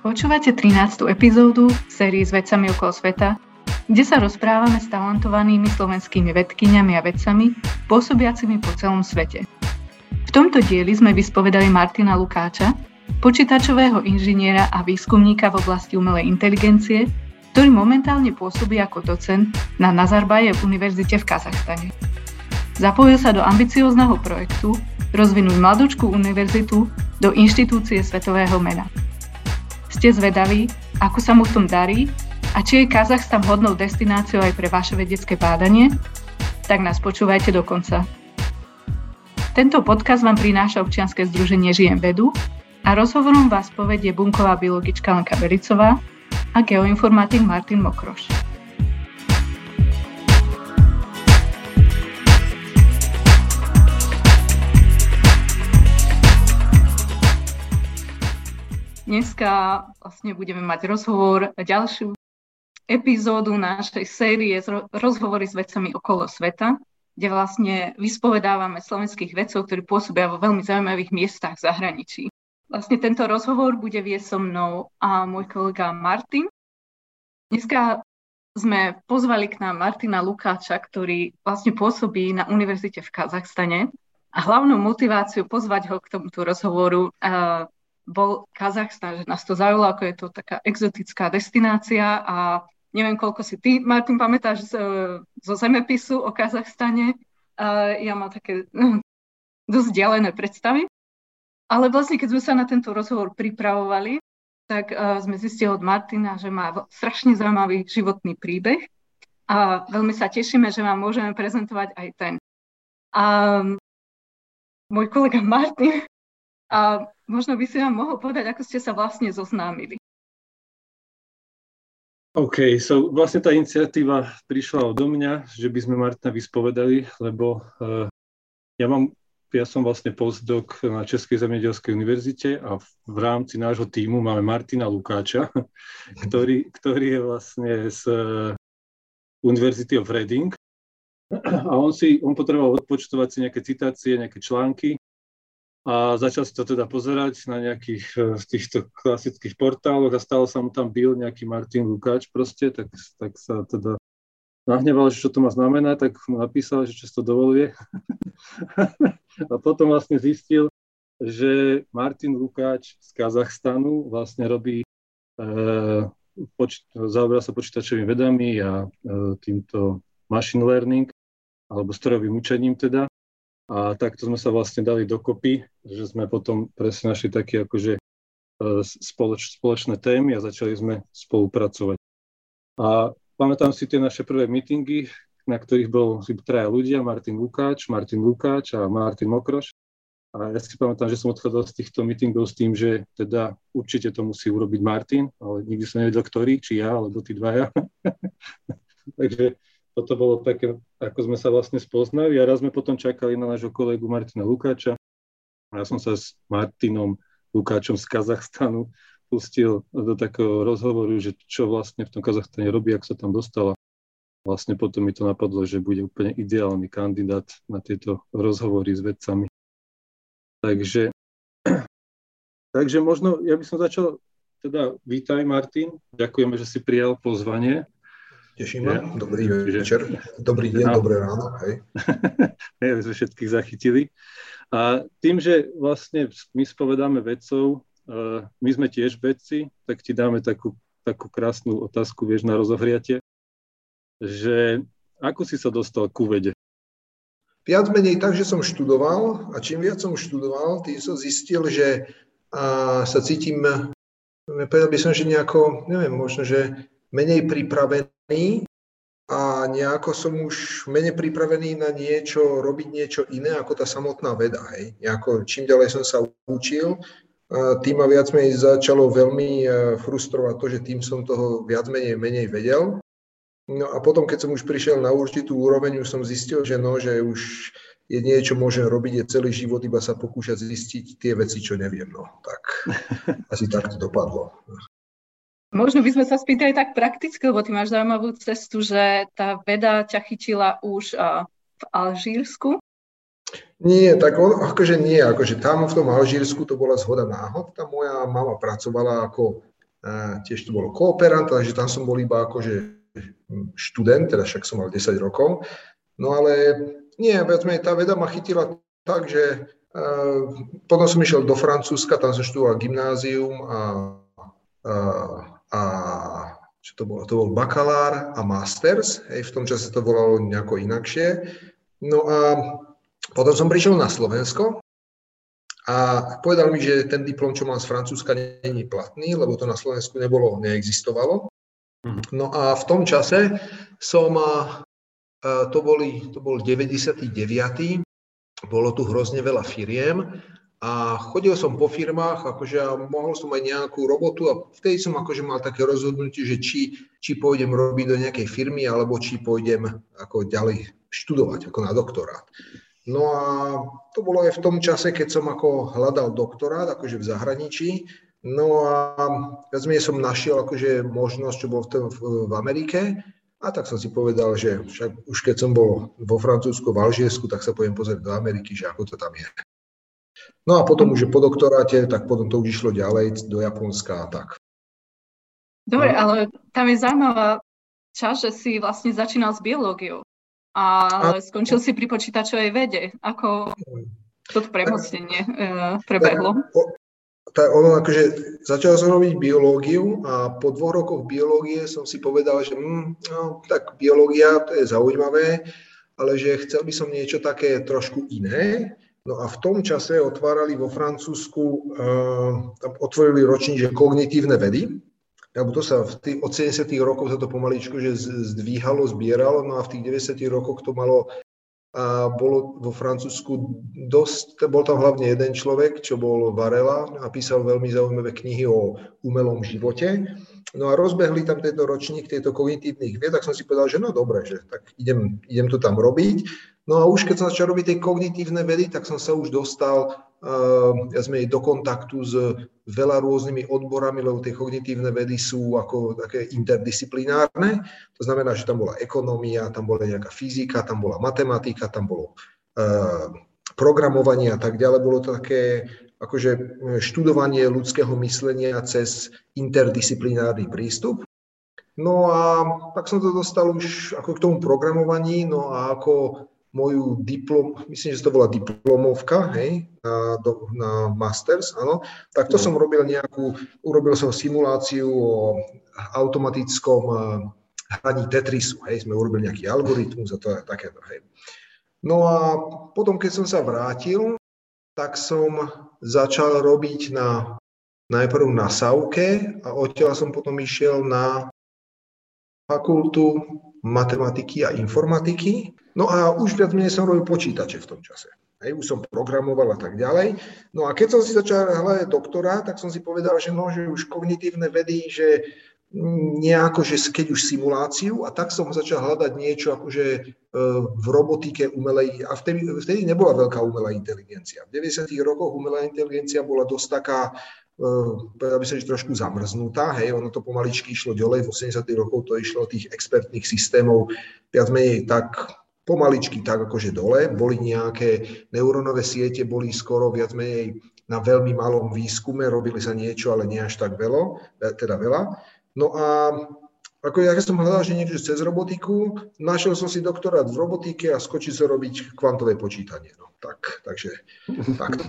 Počúvate 13. epizódu sérii s vedcami okolo sveta, kde sa rozprávame s talentovanými slovenskými vedkyňami a vedcami, pôsobiacimi po celom svete. V tomto dieli sme vyspovedali Martina Lukáča, počítačového inžiniera a výskumníka v oblasti umelej inteligencie, ktorý momentálne pôsobí ako docent na Nazarbaje univerzite v Kazachstane. Zapojil sa do ambiciózneho projektu rozvinúť mladúčku univerzitu do inštitúcie svetového mena. Ste zvedaví, ako sa mu v tom darí a či je Kazachstan vhodnou destináciou aj pre vaše vedecké bádanie? Tak nás počúvajte do konca. Tento podcast vám prináša občianske združenie Žijem vedu a rozhovorom vás povedie bunková biologička Lenka Bericová a geoinformatik Martin Mokroš. Dneska vlastne budeme mať rozhovor, ďalšiu epizódu našej série rozhovory s vedcami okolo sveta, kde vlastne vyspovedávame slovenských vedcov, ktorí pôsobia vo veľmi zaujímavých miestach v zahraničí. Vlastne tento rozhovor bude viesť so mnou a môj kolega Martin. Dneska sme pozvali k nám Martina Lukáča, ktorý vlastne pôsobí na univerzite v Kazachstane. A hlavnou motiváciou pozvať ho k tomuto rozhovoru bol Kazachstan, že nás to zaujalo, ako je to taká exotická destinácia a neviem, koľko si ty, Martin, pamätáš z, zo zemepisu o Kazachstane. Uh, ja mám také no, dosť ďalené predstavy. Ale vlastne, keď sme sa na tento rozhovor pripravovali, tak uh, sme zistili od Martina, že má strašne zaujímavý životný príbeh a veľmi sa tešíme, že vám môžeme prezentovať aj ten. A môj kolega Martin a možno by si vám mohol povedať, ako ste sa vlastne zoznámili. OK, so vlastne tá iniciatíva prišla odo mňa, že by sme Martina vyspovedali, lebo uh, ja mám, ja som vlastne postdoc na Českej zemedelskej univerzite a v, rámci nášho týmu máme Martina Lukáča, ktorý, ktorý je vlastne z uh, University of Reading a on si, on potreboval odpočtovať si nejaké citácie, nejaké články a začal si to teda pozerať na nejakých z týchto klasických portáloch a stále sa mu tam byl nejaký Martin Lukáč proste, tak, tak sa teda nahneval, že čo to má znamená, tak mu napísal, že čo to dovoluje. a potom vlastne zistil, že Martin Lukáč z Kazachstanu vlastne robí, e, poč- zaoberá sa počítačovými vedami a e, týmto machine learning, alebo strojovým učením teda. A takto sme sa vlastne dali dokopy, že sme potom presne našli také akože e, spoloč, spoločné témy a začali sme spolupracovať. A pamätám si tie naše prvé meetingy, na ktorých bol traja ľudia, Martin Lukáč, Martin Lukáč a Martin Mokroš. A ja si pamätám, že som odchádzal z týchto meetingov s tým, že teda určite to musí urobiť Martin, ale nikdy som nevedel, ktorý, či ja, alebo tí dvaja. Takže toto bolo také, ako sme sa vlastne spoznali a raz sme potom čakali na nášho kolegu Martina Lukáča. Ja som sa s Martinom Lukáčom z Kazachstanu pustil do takého rozhovoru, že čo vlastne v tom Kazachstane robí, ak sa tam dostala. Vlastne potom mi to napadlo, že bude úplne ideálny kandidát na tieto rozhovory s vedcami. Takže, takže možno ja by som začal, teda vítaj Martin, ďakujeme, že si prijal pozvanie Teším sa. Dobrý večer. Dobrý deň, no. dobré ráno. Hej. ja, sme všetkých zachytili. A tým, že vlastne my spovedáme vedcov, my sme tiež vedci, tak ti dáme takú, takú krásnu otázku, vieš, na rozohriate, že ako si sa dostal ku vede? Viac menej tak, že som študoval a čím viac som študoval, tým som zistil, že a, sa cítim, povedal by som, že nejako, neviem, možno, že menej pripravený a nejako som už menej pripravený na niečo, robiť niečo iné ako tá samotná veda. Hej. Nejako, čím ďalej som sa učil, tým ma viac menej začalo veľmi e, frustrovať to, že tým som toho viac menej menej vedel. No a potom, keď som už prišiel na určitú úroveň, už som zistil, že no, že už je niečo môžem robiť, je celý život iba sa pokúšať zistiť tie veci, čo neviem. No, tak asi tak to dopadlo. Možno by sme sa spýtali tak prakticky, lebo ty máš zaujímavú cestu, že tá veda ťa chytila už v Alžírsku. Nie, tak on, akože nie, akože tam v tom Alžírsku to bola zhoda náhod. Tá moja mama pracovala ako a tiež to bolo kooperant, takže tam som bol iba akože študent, teda však som mal 10 rokov. No ale nie, tá veda ma chytila tak, že uh, potom som išiel do Francúzska, tam som študoval gymnázium a, a, a čo to bolo? To bol bakalár a masters, hej, v tom čase to volalo nejako inakšie. No a potom som prišiel na Slovensko a povedal mi, že ten diplom, čo mám z Francúzska, je platný, lebo to na Slovensku nebolo, neexistovalo. Mhm. No a v tom čase som, to, boli, to bol 99. Bolo tu hrozne veľa firiem a chodil som po firmách, akože mohol som aj nejakú robotu a vtedy som akože mal také rozhodnutie, že či, či pôjdem robiť do nejakej firmy, alebo či pôjdem ako ďalej študovať, ako na doktorát. No a to bolo aj v tom čase, keď som ako hľadal doktorát, akože v zahraničí. No a viac menej som našiel akože možnosť, čo bol v, tom, v, Amerike. A tak som si povedal, že však už keď som bol vo Francúzsku, v Alžiersku, tak sa poviem pozrieť do Ameriky, že ako to tam je. No a potom už po doktoráte, tak potom to už išlo ďalej do Japonska a tak. Dobre, no. ale tam je zaujímavá časť, že si vlastne začínal s biológiou, ale a... skončil si pri počítačovej vede. Ako toto premostenie uh, prebehlo? Tak, ono akože, začal som robiť biológiu a po dvoch rokoch biológie som si povedal, že hm, no, tak biológia, to je zaujímavé, ale že chcel by som niečo také trošku iné. No a v tom čase otvárali vo Francúzsku, uh, tam otvorili ročník, že kognitívne vedy, lebo to sa v tých, od 70. rokov sa to pomaličko že zdvíhalo, zbieralo, no a v tých 90. rokoch to malo a bolo vo Francúzsku dosť, bol tam hlavne jeden človek, čo bol Varela, napísal veľmi zaujímavé knihy o umelom živote. No a rozbehli tam tento ročník tieto kognitívnych vied, tak som si povedal, že no dobre, že tak idem, idem to tam robiť. No a už keď som začal robiť tie kognitívne vedy, tak som sa už dostal uh, ja sme do kontaktu s veľa rôznymi odborami, lebo tie kognitívne vedy sú ako také interdisciplinárne. To znamená, že tam bola ekonomia, tam bola nejaká fyzika, tam bola matematika, tam bolo uh, programovanie a tak ďalej. Bolo to také akože študovanie ľudského myslenia cez interdisciplinárny prístup. No a tak som to dostal už ako k tomu programovaní, no a ako moju diplom, myslím, že to bola diplomovka, hej, na, do, na masters, áno, tak to no. som robil nejakú, urobil som simuláciu o automatickom uh, hraní Tetrisu, hej, sme urobili nejaký algoritmus a to je takéto, hej. No a potom, keď som sa vrátil, tak som začal robiť na, najprv na Sauke a odtiaľ som potom išiel na fakultu matematiky a informatiky. No a už viac menej som robil počítače v tom čase. Hej, už som programoval a tak ďalej. No a keď som si začal hľadať doktora, tak som si povedal, že no, že už kognitívne vedy, že nejako, že keď už simuláciu a tak som začal hľadať niečo akože e, v robotike umelej, a vtedy, vtedy nebola veľká umelá inteligencia. V 90. rokoch umelá inteligencia bola dosť taká povedal by som, že trošku zamrznutá, hej, ono to pomaličky išlo ďalej, v 80. rokov to išlo tých expertných systémov viac menej tak pomaličky tak akože dole, boli nejaké neurónové siete, boli skoro viac menej na veľmi malom výskume, robili sa niečo, ale nie až tak veľa, teda veľa. No a ako ja som hľadal, že niečo cez robotiku, našiel som si doktorát v robotike a skočil sa robiť kvantové počítanie. No, tak, takže tak.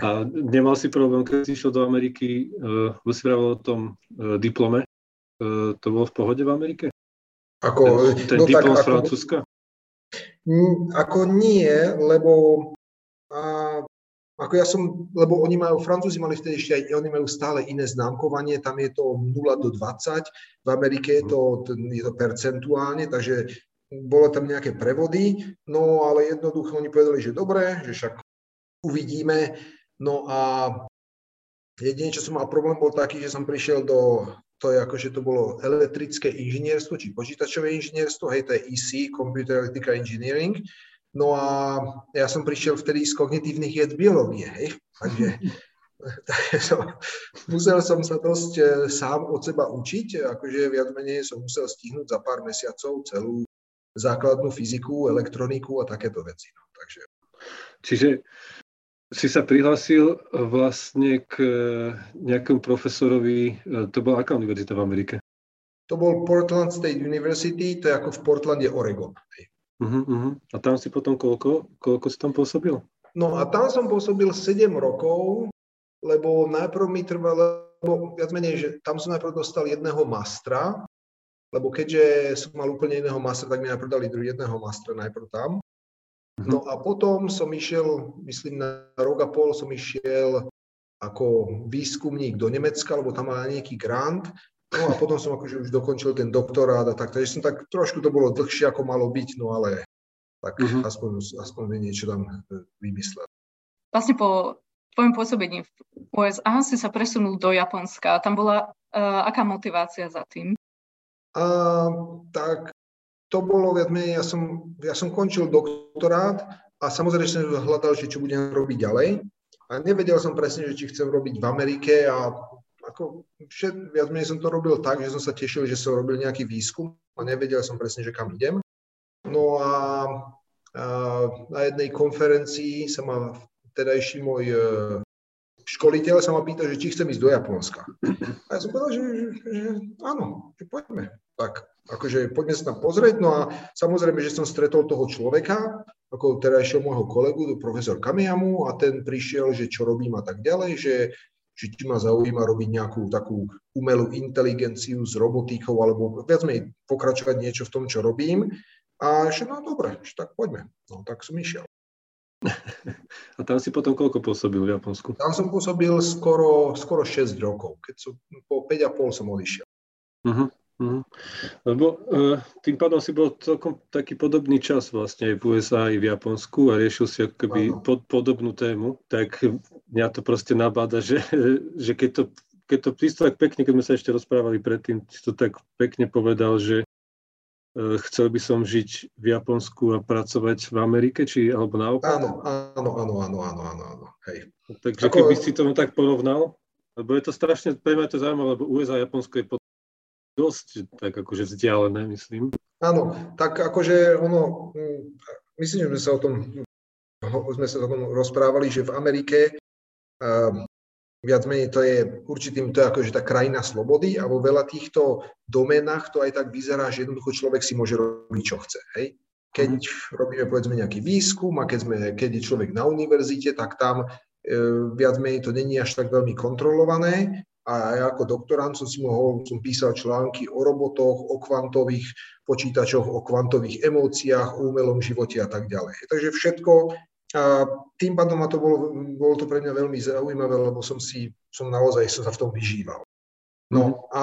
A nemal si problém, keď si išiel do Ameriky, uh, si o tom uh, diplome, uh, to bolo v pohode v Amerike? Ako, ten, ten no diplom tak, z Francúzska? Ako nie, lebo a, ako ja som, lebo oni majú, Francúzi mali vtedy ešte aj, oni majú stále iné známkovanie, tam je to 0 do 20, v Amerike je to, je to percentuálne, takže bolo tam nejaké prevody, no ale jednoducho oni povedali, že dobre, že však uvidíme. No a jedine, čo som mal problém, bol taký, že som prišiel do, to je ako, že to bolo elektrické inžinierstvo, či počítačové inžinierstvo, hej, to je EC, Computer Electrical Engineering. No a ja som prišiel vtedy z kognitívnych jed biológie, hej, takže takže som, musel som sa dosť e, sám od seba učiť, akože viac menej som musel stihnúť za pár mesiacov celú základnú fyziku, elektroniku a takéto veci. No. Takže... Čiže si sa prihlásil vlastne k nejakému profesorovi, to bola aká univerzita v Amerike? To bol Portland State University, to je ako v Portlande, Oregon. Uh-huh, uh-huh. A tam si potom koľko, koľko si tam pôsobil? No a tam som pôsobil 7 rokov, lebo najprv mi trvalo, lebo viac menej, že tam som najprv dostal jedného mastra, lebo keďže som mal úplne iného mastra, tak mi najprv dali jedného mastra najprv tam. Mhm. No a potom som išiel, myslím na rok a pol som išiel ako výskumník do Nemecka, lebo tam mal nejaký grant No a potom som akože už dokončil ten doktorát a tak, takže som tak trošku to bolo dlhšie, ako malo byť, no ale tak uh-huh. aspoň, aspoň niečo tam e, vymyslel. Vlastne po tvojom pôsobení v USA si sa presunul do Japonska. Tam bola uh, aká motivácia za tým? Uh, tak to bolo viac menej, ja som, ja som končil doktorát a samozrejme som hľadal, že čo budem robiť ďalej. A nevedel som presne, že či chcem robiť v Amerike a ako všet, viac menej som to robil tak, že som sa tešil, že som robil nejaký výskum a nevedel som presne, že kam idem. No a, a na jednej konferencii sa ma tedajší môj školiteľ sa ma pýta, že či chcem ísť do Japonska. A ja som povedal, že, že, že áno, že poďme. Tak, akože poďme sa tam pozrieť. No a samozrejme, že som stretol toho človeka, ako terajšieho môjho kolegu, profesor Kamiamu, a ten prišiel, že čo robím a tak ďalej, že že či ma zaujíma robiť nejakú takú umelú inteligenciu s robotikou alebo viac menej pokračovať niečo v tom, čo robím. A že no dobre, že tak poďme. No tak som išiel. A tam si potom koľko pôsobil v Japonsku? Tam som pôsobil skoro, skoro 6 rokov. Keď som, po 5,5 som odišiel. Uh-huh. Uh-huh. Lebo uh, tým pádom si bol celkom taký podobný čas vlastne aj v USA, aj v Japonsku a riešil si akoby pod, podobnú tému, tak mňa to proste nabáda, že, že keď to keď to tak pekne, keď sme sa ešte rozprávali predtým, si to tak pekne povedal, že chcel by som žiť v Japonsku a pracovať v Amerike, či alebo naopak? Áno, áno, áno, áno, áno, áno, áno. Hej. Takže Ako... keby si to tak porovnal, lebo je to strašne, pre mňa to zaujímavé, lebo USA a Japonsko je dosť tak akože vzdialené, myslím. Áno, tak akože ono, mm, myslím, že sme sa o tom, sme sa o tom rozprávali, že v Amerike uh, viac menej to je určitým, to je akože tá krajina slobody a vo veľa týchto domenách to aj tak vyzerá, že jednoducho človek si môže robiť, čo chce. Hej? Keď mm. robíme povedzme nejaký výskum a keď, sme, keď je človek na univerzite, tak tam e, viac menej to není až tak veľmi kontrolované a ja ako doktorant som si mohol, som písal články o robotoch, o kvantových počítačoch, o kvantových emóciách, o umelom živote a tak ďalej. Takže všetko, a tým pádom ma to bolo, bolo to pre mňa veľmi zaujímavé, lebo som si, som naozaj som sa v tom vyžíval. No mhm. a,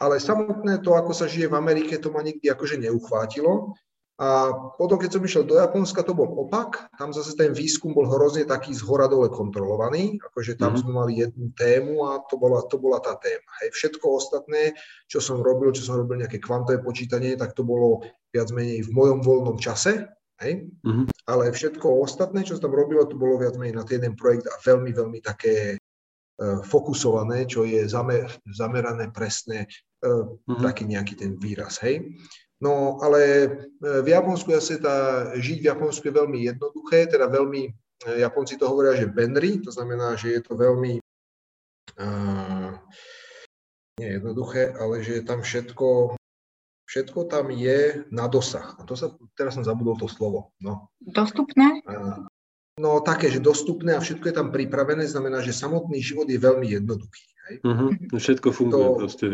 ale samotné to, ako sa žije v Amerike, to ma nikdy akože neuchvátilo. A potom, keď som išiel do Japonska, to bol opak. Tam zase ten výskum bol hrozne taký z hora dole kontrolovaný. Akože tam mm-hmm. sme mali jednu tému a to bola, to bola tá téma. Hej. Všetko ostatné, čo som robil, čo som robil nejaké kvantové počítanie, tak to bolo viac menej v mojom voľnom čase. Hej. Mm-hmm. Ale všetko ostatné, čo som tam robilo, to bolo viac menej na ten jeden projekt a veľmi, veľmi také uh, fokusované, čo je zamer, zamerané presne, mm-hmm. taký nejaký ten výraz. Hej. No ale e, v Japonsku asi tá, žiť v Japonsku je veľmi jednoduché, teda veľmi, e, Japonci to hovoria, že benry, to znamená, že je to veľmi uh, nie jednoduché, ale že je tam všetko, všetko tam je na dosah. A to sa, teraz som zabudol to slovo. No. Dostupné? No také, že dostupné a všetko je tam pripravené, znamená, že samotný život je veľmi jednoduchý. Hej? Uh-huh. Všetko funguje to, proste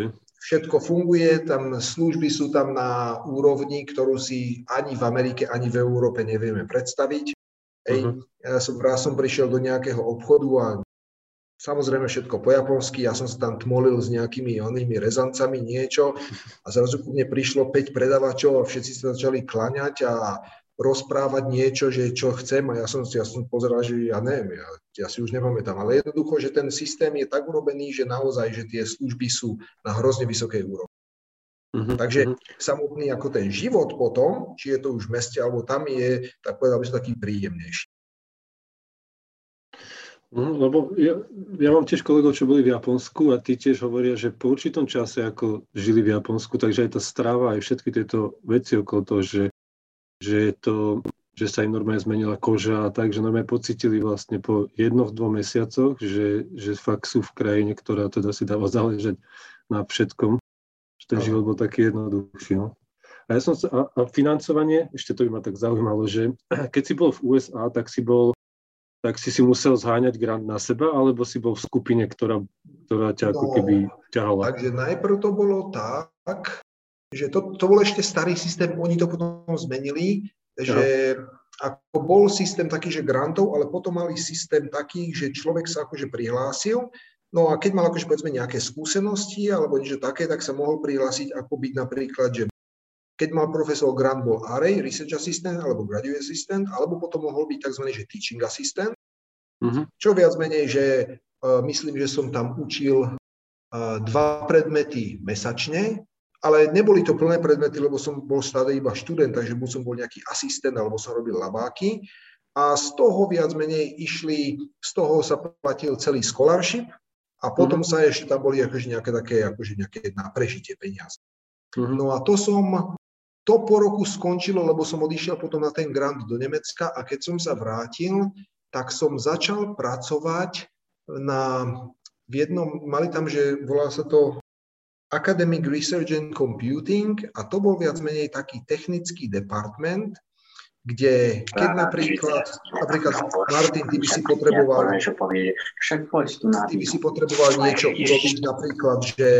všetko funguje, tam služby sú tam na úrovni, ktorú si ani v Amerike, ani v Európe nevieme predstaviť. Ej, uh-huh. Ja som raz som prišiel do nejakého obchodu a samozrejme všetko po japonsky, ja som sa tam tmolil s nejakými onými rezancami niečo a zrazu ku mne prišlo 5 predavačov a všetci sa začali klaňať a rozprávať niečo, že čo chcem a ja som, ja som pozeral, že ja neviem, ja, ja si už nepamätám, ale jednoducho, že ten systém je tak urobený, že naozaj, že tie služby sú na hrozne vysokej úrovni. Uh-huh, Takže uh-huh. samotný ako ten život potom, či je to už v meste alebo tam je, tak povedal by som taký príjemnejší. No, lebo ja, ja mám tiež kolegov, čo boli v Japonsku a tí tiež hovoria, že po určitom čase, ako žili v Japonsku, takže aj tá strava, aj všetky tieto veci okolo toho, že že je to že sa im normálne zmenila koža a tak, že normálne pocitili vlastne po jedno v dvoch mesiacoch, že, že fakt sú v krajine, ktorá teda si dáva záležať na všetkom, že ten život bol taký jednoduchší. No. A ja som sa, a, a financovanie, ešte to by ma tak zaujímalo, že keď si bol v USA, tak si bol, tak si si musel zháňať grant na seba, alebo si bol v skupine, ktorá, ktorá ťa no, ako keby ťahala? Takže najprv to bolo tak, že to, to bol ešte starý systém, oni to potom zmenili, že ako bol systém taký, že grantov, ale potom mali systém taký, že človek sa akože prihlásil, no a keď mal akože povedzme nejaké skúsenosti alebo niečo také, tak sa mohol prihlásiť ako byť napríklad, že keď mal profesor Grant, bol RA, Research Assistant alebo Graduate Assistant, alebo potom mohol byť tzv. Že Teaching Assistant, uh-huh. čo viac menej, že uh, myslím, že som tam učil uh, dva predmety mesačne, ale neboli to plné predmety, lebo som bol stále iba študent, takže buď som bol nejaký asistent, alebo som robil labáky. A z toho viac menej išli, z toho sa platil celý scholarship a potom uh-huh. sa ešte tam boli akože nejaké také, akože nejaké na prežitie peniaze. Uh-huh. No a to som, to po roku skončilo, lebo som odišiel potom na ten grant do Nemecka a keď som sa vrátil, tak som začal pracovať na, v jednom, mali tam, že volá sa to Academic Research and Computing a to bol viac menej taký technický department, kde keď napríklad, napríklad Martin, ty by si potreboval, ty by si potreboval niečo urobiť, napríklad, že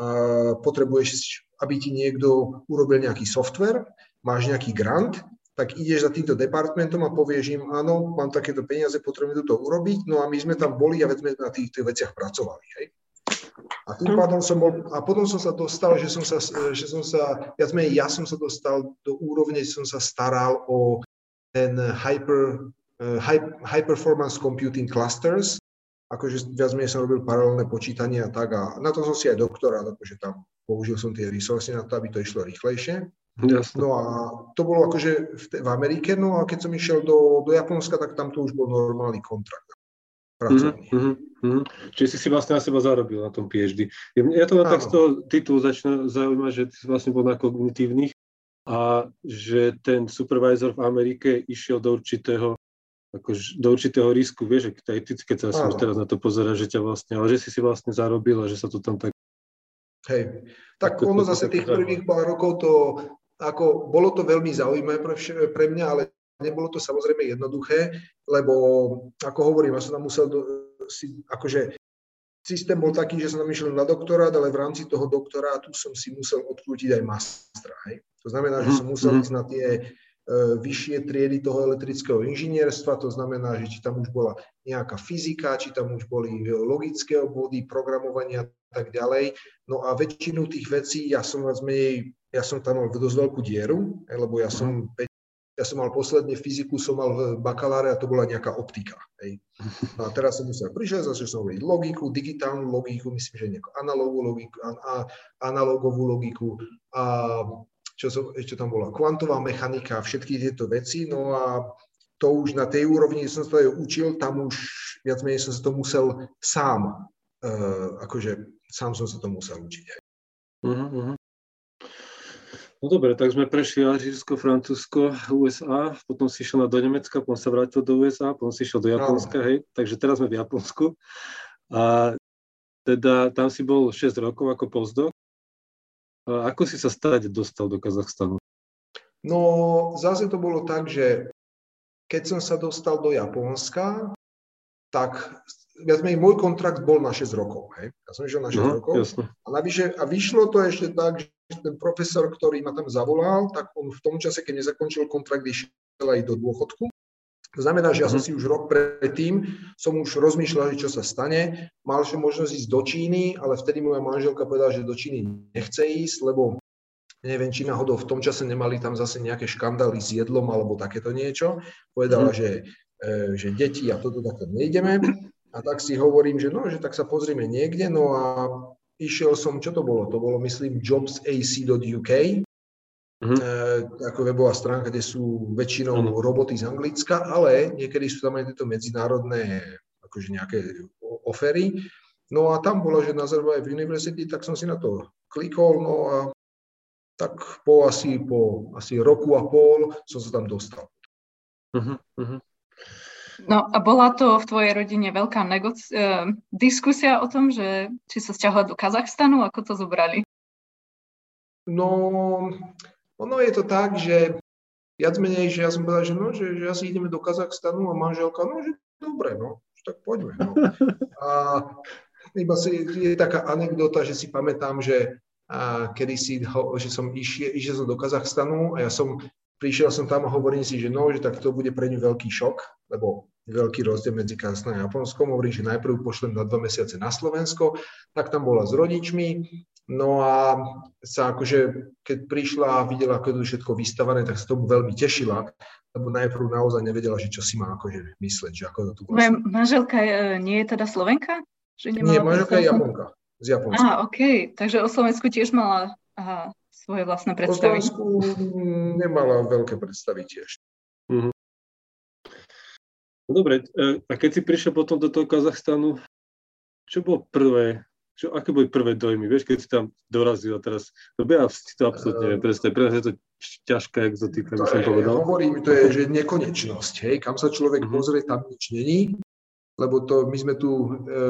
uh, potrebuješ aby ti niekto urobil nejaký software, máš nejaký grant, tak ideš za týmto departmentom a povieš im, áno, mám takéto peniaze, potrebujem toto urobiť, no a my sme tam boli a veď sme na týchto veciach pracovali. Hej? A tým pádom som bol, a potom som sa dostal, že som sa, že som sa, viac menej ja som sa dostal do úrovne, že som sa staral o ten hyper, high, high performance computing clusters, akože viac menej som robil paralelné počítanie a tak a na to som si aj doktorát, akože tam použil som tie resursy na to, aby to išlo rýchlejšie. Jasne. No a to bolo akože v, v Amerike, no a keď som išiel do, do Japonska, tak tam to už bol normálny kontrakt. Pracovný. Mm-hmm, mm-hmm. Čiže si si vlastne na seba zarobil na tom PhD. Ja to tak z toho titulu začína zaujímať, že ty si vlastne bol na kognitívnych a že ten supervisor v Amerike išiel do určitého akož do určitého risku, vieš, aj ty, keď sa teraz na to pozera, že ťa vlastne, ale že si si vlastne zarobil a že sa to tam tak Hej. Tak ono zase tých prvých pár rokov to, ako, bolo to veľmi zaujímavé pre, vš- pre mňa, ale nebolo to samozrejme jednoduché, lebo ako hovorím, ja som tam musel do, si, akože systém bol taký, že som tam išiel na doktorát, ale v rámci toho doktorátu som si musel odkrútiť aj mastra. Hej. To znamená, že som musel mhm. ísť na tie vyššie triedy toho elektrického inžinierstva, to znamená, že či tam už bola nejaká fyzika, či tam už boli logické obvody, programovania a tak ďalej. No a väčšinu tých vecí ja som vás menej, ja som tam mal dosť veľkú dieru, lebo ja som ja som mal posledne fyziku, som mal v bakaláre a to bola nejaká optika. Hej. No a teraz som musel prišiel, zase som hovoriť logiku, digitálnu logiku, myslím, že nejakú analogovú logiku, a, a, analogovú logiku a čo, som, čo tam bola kvantová mechanika, všetky tieto veci. No a to už na tej úrovni, som sa to učil, tam už viac menej som sa to musel sám, uh, akože sám som sa to musel učiť. Uh-huh, No dobre, tak sme prešli Alžírsko, Francúzsko, USA, potom si išiel do Nemecka, potom sa vrátil do USA, potom si išiel do Japonska, no. hej, takže teraz sme v Japonsku. A teda tam si bol 6 rokov ako postdoc ako si sa stať dostal do Kazachstanu? No, zase to bolo tak, že keď som sa dostal do Japonska, tak viac menej môj kontrakt bol na 6 rokov. Hej? Ja som išiel na 6 no, rokov. Jasne. A, navyše, a vyšlo to ešte tak, že ten profesor, ktorý ma tam zavolal, tak on v tom čase, keď nezakončil kontrakt, išiel aj do dôchodku. To znamená, že ja som mhm. si už rok predtým, som už rozmýšľal, čo sa stane. Mal som možnosť ísť do Číny, ale vtedy moja manželka povedala, že do Číny nechce ísť, lebo neviem, či náhodou v tom čase nemali tam zase nejaké škandály s jedlom alebo takéto niečo. Povedala, mm. že, e, že deti a toto takto nejdeme. A tak si hovorím, že no, že tak sa pozrime niekde. No a išiel som, čo to bolo? To bolo, myslím, jobsac.uk mm-hmm. ako webová stránka, kde sú väčšinou mm-hmm. roboty z Anglicka, ale niekedy sú tam aj tieto medzinárodné akože nejaké ofery. No a tam bola, že Nazarbayev University, tak som si na to klikol, no a tak po asi, po asi roku a pol som sa tam dostal. Uh-huh, uh-huh. No a bola to v tvojej rodine veľká negoci- uh, diskusia o tom, že či sa stiahovať do Kazachstanu, ako to zobrali? No, ono je to tak, že viac menej, že ja som povedal, že no, že, že asi ideme do Kazachstanu a manželka, no, že dobre, no, tak poďme. No. A iba si, je taká anekdota, že si pamätám, že a kedy si, že som išiel, išiel som do Kazachstanu a ja som prišiel som tam a hovorím si, že no, že tak to bude pre ňu veľký šok, lebo veľký rozdiel medzi Kazachstanom a Japonskom. Hovorím, že najprv pošlem na dva mesiace na Slovensko, tak tam bola s rodičmi, No a sa akože, keď prišla a videla, ako je to všetko vystavané, tak sa tomu veľmi tešila, lebo najprv naozaj nevedela, že čo si má akože mysleť, že ako to tu vlastne. Manželka je, nie je teda Slovenka? Že nie, manželka je Japonka. Z Japonska. Á, OK. Takže o Slovensku tiež mala aha, svoje vlastné predstavy. O Slovensku nemala veľké predstavy tiež. Mm-hmm. Dobre, e, a keď si prišiel potom do toho Kazachstanu, čo bolo prvé, čo, aké boli prvé dojmy? Vieš, keď si tam dorazil a teraz, no ja si to absolútne neviem predstaviť, pre nás je to ťažká exotika, by som povedal. Hovorím, to je, že nekonečnosť, hej, kam sa človek mm-hmm. pozrie, tam nič není, lebo to, my sme tu, e,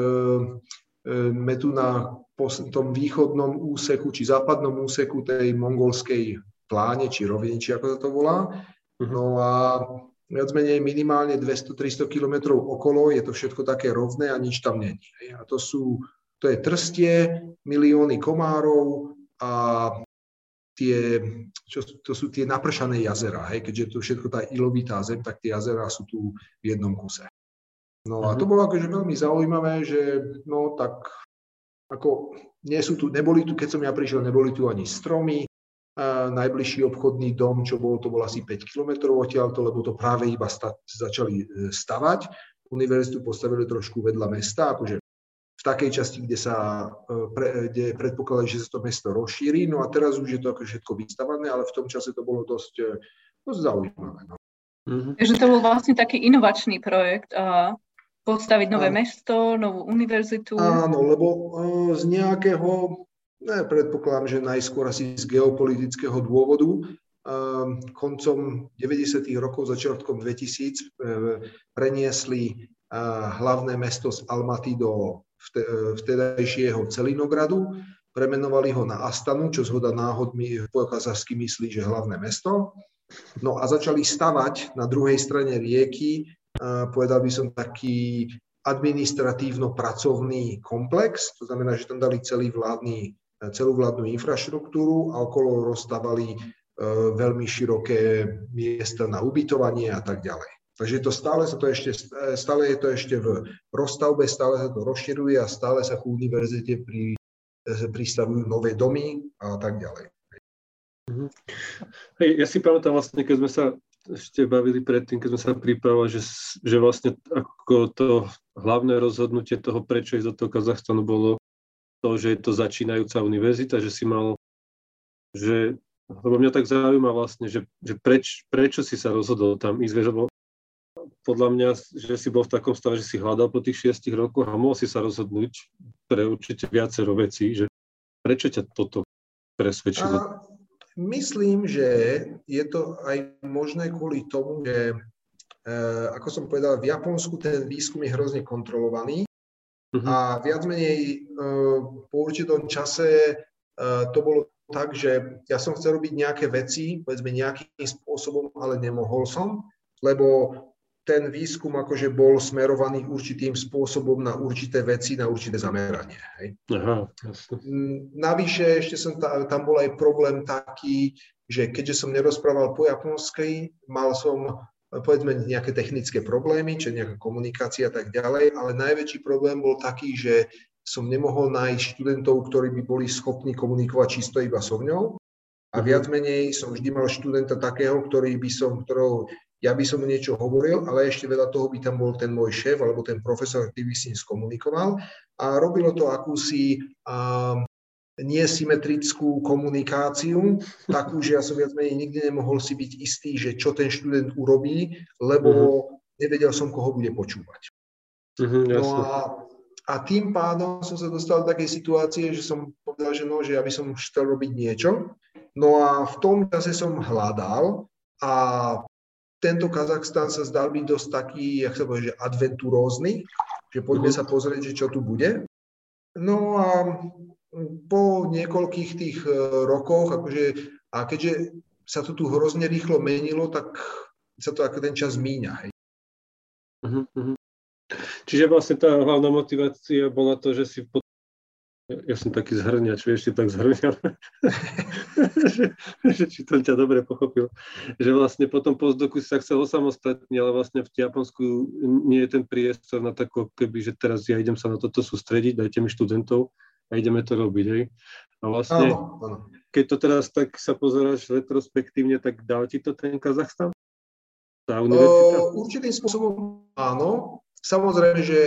e, sme tu na tom východnom úseku, či západnom úseku tej mongolskej pláne, či rovine, či ako sa to volá. Mm-hmm. No a viac menej minimálne 200-300 kilometrov okolo je to všetko také rovné a nič tam není. A to sú to je trstie, milióny komárov a tie, čo, to sú tie napršané jazera. Hej? Keďže to všetko tá ilovitá zem, tak tie jazera sú tu v jednom kuse. No a to mhm. bolo akože veľmi zaujímavé, že no tak ako nie sú tu, neboli tu, keď som ja prišiel, neboli tu ani stromy, a najbližší obchodný dom, čo bol, to bol asi 5 km odtiaľto, lebo to práve iba sta- začali e, stavať. Univerzitu postavili trošku vedľa mesta, akože takej časti, kde sa e, pre, kde predpokladajú, že sa to mesto rozšíri. No a teraz už je to ako všetko vystavané, ale v tom čase to bolo dosť, e, dosť zaujímavé. No. Mm-hmm. Takže to bol vlastne taký inovačný projekt a postaviť nové Áno. mesto, novú univerzitu. Áno, lebo uh, z nejakého, ne, predpokladám, že najskôr asi z geopolitického dôvodu, koncom 90. rokov, začiatkom 2000 uh, preniesli hlavné mesto z Almaty do vtedajšieho Celinogradu, premenovali ho na Astanu, čo zhoda náhod mi po kazachsky myslí, že hlavné mesto. No a začali stavať na druhej strane rieky, povedal by som taký administratívno-pracovný komplex, to znamená, že tam dali celý vládny, celú vládnu infraštruktúru a okolo rozstavali e, veľmi široké miesta na ubytovanie a tak ďalej. Takže to stále, sa to ešte, stále je to ešte v rozstavbe, stále sa to rozširuje a stále sa ku univerzite pri, pristavujú nové domy a tak ďalej. Mhm. Hej, ja si pamätám vlastne, keď sme sa ešte bavili predtým, keď sme sa pripravovali, že, že vlastne ako to hlavné rozhodnutie toho, prečo ísť do toho Kazachstanu bolo to, že je to začínajúca univerzita, že si mal, že, lebo mňa tak zaujíma vlastne, že, že preč, prečo si sa rozhodol tam ísť, lebo podľa mňa, že si bol v takom stave, že si hľadal po tých šiestich rokoch a mohol si sa rozhodnúť pre určite viacero vecí, že prečo ťa toto presvedčilo? A myslím, že je to aj možné kvôli tomu, že e, ako som povedal, v Japonsku ten výskum je hrozne kontrolovaný uh-huh. a viac menej e, po určitom čase e, to bolo tak, že ja som chcel robiť nejaké veci, povedzme nejakým spôsobom, ale nemohol som, lebo ten výskum akože bol smerovaný určitým spôsobom na určité veci, na určité zameranie. Hej. Aha, mm, Navyše ešte som ta, tam bol aj problém taký, že keďže som nerozprával po japonskej, mal som povedzme nejaké technické problémy, či nejaká komunikácia a tak ďalej, ale najväčší problém bol taký, že som nemohol nájsť študentov, ktorí by boli schopní komunikovať čisto iba so mňou. A mhm. viac menej som vždy mal študenta takého, ktorý by som, ktorou ja by som niečo hovoril, ale ešte veľa toho by tam bol ten môj šéf alebo ten profesor, ktorý by s ním skomunikoval a robilo to akúsi uh, nesymetrickú komunikáciu, takú, že ja som viac menej nikdy nemohol si byť istý, že čo ten študent urobí, lebo uh-huh. nevedel som, koho bude počúvať. Uh-huh, no a, a tým pádom som sa dostal do takej situácie, že som povedal, že, no, že ja by som chcel robiť niečo. No a v tom čase som hľadal a tento Kazachstan sa zdal byť dosť taký, jak sa povie, že adventurózny, že poďme uh-huh. sa pozrieť, že čo tu bude. No a po niekoľkých tých e, rokoch, akože, a keďže sa to tu hrozne rýchlo menilo, tak sa to ako ten čas míňa. Hej. Uh-huh. Čiže vlastne tá hlavná motivácia bola to, že si pod... Ja som taký zhrňač, vieš, si tak zhrňal, že, že, či to ťa dobre pochopil, že vlastne potom postdoku si sa chcel osamostatniť, ale vlastne v Japonsku nie je ten priestor na tako, keby, že teraz ja idem sa na toto sústrediť, dajte mi študentov a ideme to robiť, hej. A vlastne, keď to teraz tak sa pozeráš retrospektívne, tak dal ti to ten Kazachstan? Tá univerzita? Uh, určitým spôsobom áno, Samozrejme, že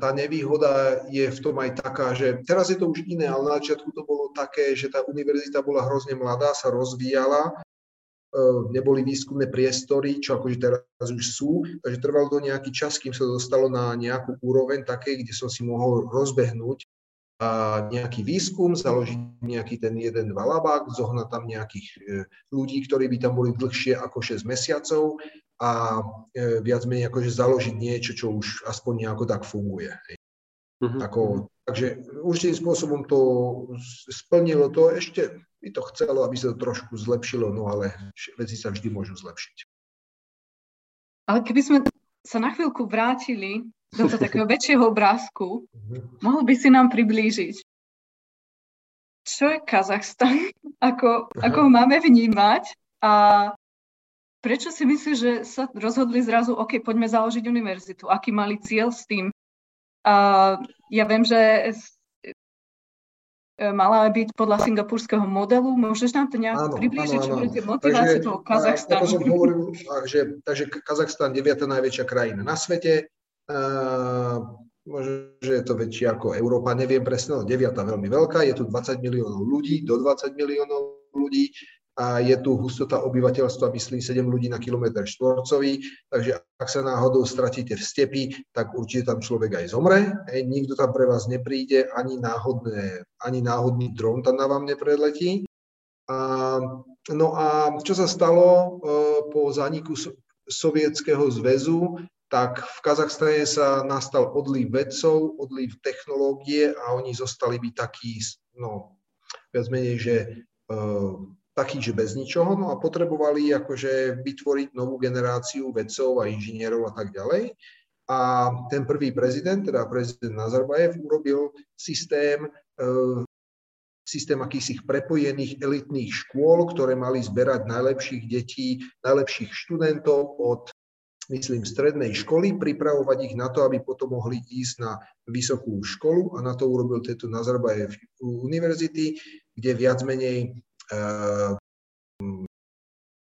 tá nevýhoda je v tom aj taká, že teraz je to už iné, ale na začiatku to bolo také, že tá univerzita bola hrozne mladá, sa rozvíjala, e, neboli výskumné priestory, čo akože teraz už sú, takže trvalo to nejaký čas, kým sa dostalo na nejakú úroveň také, kde som si mohol rozbehnúť a nejaký výskum, založiť nejaký ten jeden, dva labák, zohnať tam nejakých e, ľudí, ktorí by tam boli dlhšie ako 6 mesiacov a e, viac menej akože založiť niečo, čo už aspoň nejako tak funguje. Uh-huh. Ako, takže určitým spôsobom to splnilo to, ešte by to chcelo, aby sa to trošku zlepšilo, no ale veci sa vždy môžu zlepšiť. Ale keby sme sa na chvíľku vrátili do takého väčšieho obrázku. Mohol by si nám priblížiť, čo je Kazachstan, ako, ako ho máme vnímať a prečo si myslíš, že sa rozhodli zrazu, OK, poďme založiť univerzitu, aký mali cieľ s tým. A ja viem, že mala byť podľa singapurského modelu. Môžeš nám to nejak áno, približiť, áno, áno. čo bude motivácie toho Kazachstanu? Ako som hovoril, že, takže Kazachstan je 9. najväčšia krajina na svete, možno, že je to väčšie ako Európa, neviem presne, ale deviata veľmi veľká, je tu 20 miliónov ľudí, do 20 miliónov ľudí a je tu hustota obyvateľstva, myslím, 7 ľudí na kilometr štvorcový, takže ak sa náhodou stratíte v stepi, tak určite tam človek aj zomre, hej, nikto tam pre vás nepríde, ani, náhodné, ani náhodný dron tam na vám nepreletí. A, no a čo sa stalo e, po zániku Sovietskeho zväzu, tak v Kazachstane sa nastal odliv vedcov, odliv technológie a oni zostali byť takí, no, viac menej, že uh, takí, že bez ničoho, no a potrebovali akože vytvoriť novú generáciu vedcov a inžinierov a tak ďalej. A ten prvý prezident, teda prezident Nazarbajev, urobil systém, uh, systém akýchsi prepojených elitných škôl, ktoré mali zberať najlepších detí, najlepších študentov od myslím, strednej školy, pripravovať ich na to, aby potom mohli ísť na vysokú školu a na to urobil tieto Nazarbayev univerzity, kde viac menej e,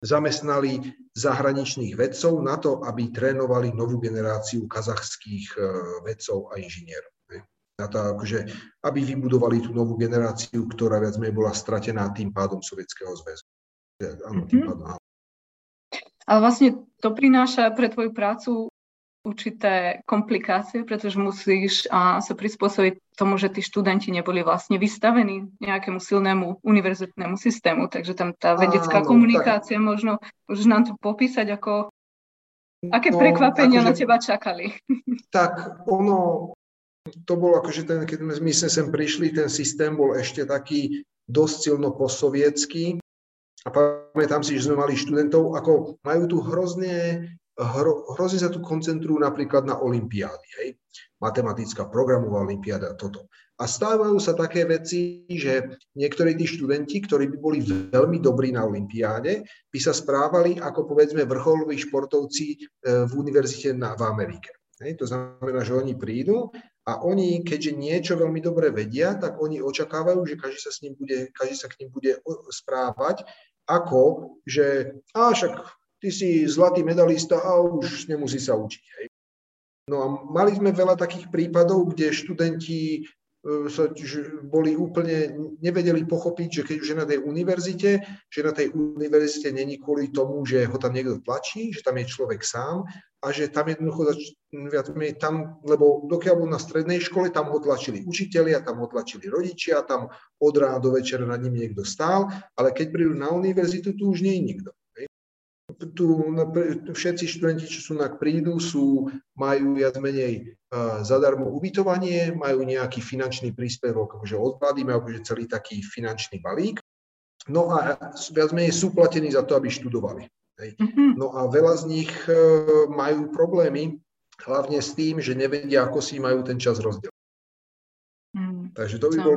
zamestnali zahraničných vedcov na to, aby trénovali novú generáciu kazachských e, vedcov a inžinierov. Na to, akože, aby vybudovali tú novú generáciu, ktorá viac menej bola stratená tým pádom Sovietskeho zväzu. Áno, tým mhm. pádom, ale vlastne to prináša pre tvoju prácu určité komplikácie, pretože musíš a, sa prispôsobiť tomu, že tí študenti neboli vlastne vystavení nejakému silnému univerzitnému systému, takže tam tá vedecká Áno, komunikácia, tak... možno môžeš nám to popísať, ako, aké no, prekvapenia akože, na teba čakali. Tak ono, to bolo akože ten, keď my sme sem prišli, ten systém bol ešte taký dosť silno posovietský, a pamätám si, že sme mali študentov, ako majú tu hrozne, hro, hrozne sa tu koncentrujú napríklad na olimpiády, hej? matematická programová olimpiáda toto. A stávajú sa také veci, že niektorí tí študenti, ktorí by boli veľmi dobrí na olimpiáde, by sa správali ako povedzme vrcholoví športovci e, v univerzite na, v Amerike. Hej, to znamená, že oni prídu a oni, keďže niečo veľmi dobre vedia, tak oni očakávajú, že každý sa, s ním bude, každý sa k ním bude správať ako, že a však ty si zlatý medalista a už nemusí sa učiť. Hej. No a mali sme veľa takých prípadov, kde študenti e, sa, boli úplne, nevedeli pochopiť, že keď už je na tej univerzite, že na tej univerzite není kvôli tomu, že ho tam niekto tlačí, že tam je človek sám a že tam jednoducho viac menej tam, lebo dokiaľ bol na strednej škole, tam ho tlačili učitelia, tam ho tlačili rodičia, tam od rána do večera nad ním niekto stál, ale keď prídu na univerzitu, tu už nie je nikto. Tu všetci študenti, čo sú na prídu, sú, majú viac menej zadarmo ubytovanie, majú nejaký finančný príspevok, akože od vlády, majú akože celý taký finančný balík. No a viac menej sú platení za to, aby študovali. Mm-hmm. No a veľa z nich uh, majú problémy, hlavne s tým, že nevedia, ako si majú ten čas rozdeliť. Mm. Takže to by bol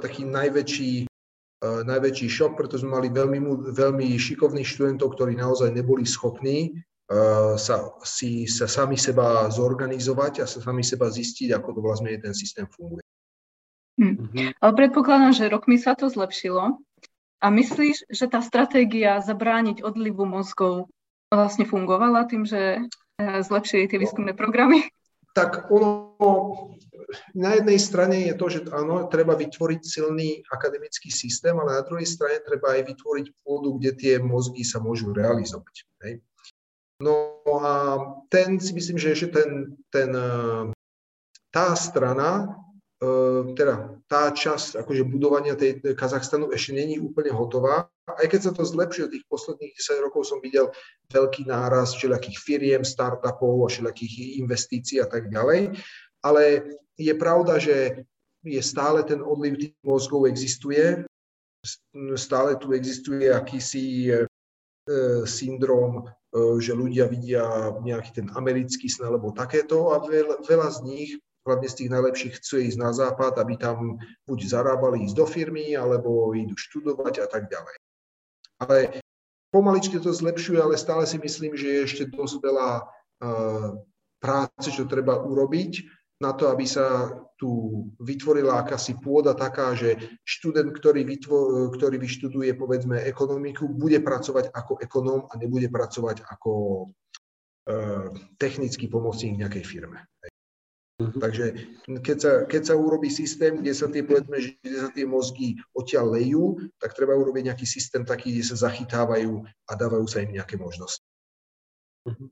taký najväčší najväčší šok, pretože sme mali veľmi, veľmi šikovných študentov, ktorí naozaj neboli schopní uh, sa, si, sa sami seba zorganizovať a sa sami seba zistiť, ako to vlastne ten systém funguje. Hm. Mhm. Ale predpokladám, že rokmi sa to zlepšilo. A myslíš, že tá stratégia zabrániť odlivu mozgov vlastne fungovala tým, že eh, zlepšili tie výskumné programy? Tak ono, na jednej strane je to, že áno, treba vytvoriť silný akademický systém, ale na druhej strane treba aj vytvoriť pôdu, kde tie mozgy sa môžu realizovať. Hej. No a ten si myslím, že ešte ten, ten, tá strana, teda tá časť akože budovania tej Kazachstanu ešte není úplne hotová. Aj keď sa to zlepšuje, tých posledných 10 rokov som videl veľký náraz všelijakých firiem, startupov a všelijakých investícií a tak ďalej ale je pravda, že je stále ten odliv tých mozgov existuje, stále tu existuje akýsi e, syndrom, e, že ľudia vidia nejaký ten americký sen alebo takéto a veľa, veľa z nich, hlavne z tých najlepších, chce ísť na západ, aby tam buď zarábali ísť do firmy, alebo idú študovať a tak ďalej. Ale pomaličky to zlepšuje, ale stále si myslím, že je ešte dosť veľa e, práce, čo treba urobiť na to, aby sa tu vytvorila akási pôda taká, že študent, ktorý, vytvor, ktorý vyštuduje povedzme ekonomiku, bude pracovať ako ekonóm a nebude pracovať ako e, technický pomocník nejakej firme. Uh-huh. Takže keď sa, keď sa urobí systém, kde sa tie, povedzme, že kde sa tie mozgy odtiaľ lejú, tak treba urobiť nejaký systém taký, kde sa zachytávajú a dávajú sa im nejaké možnosti. Uh-huh.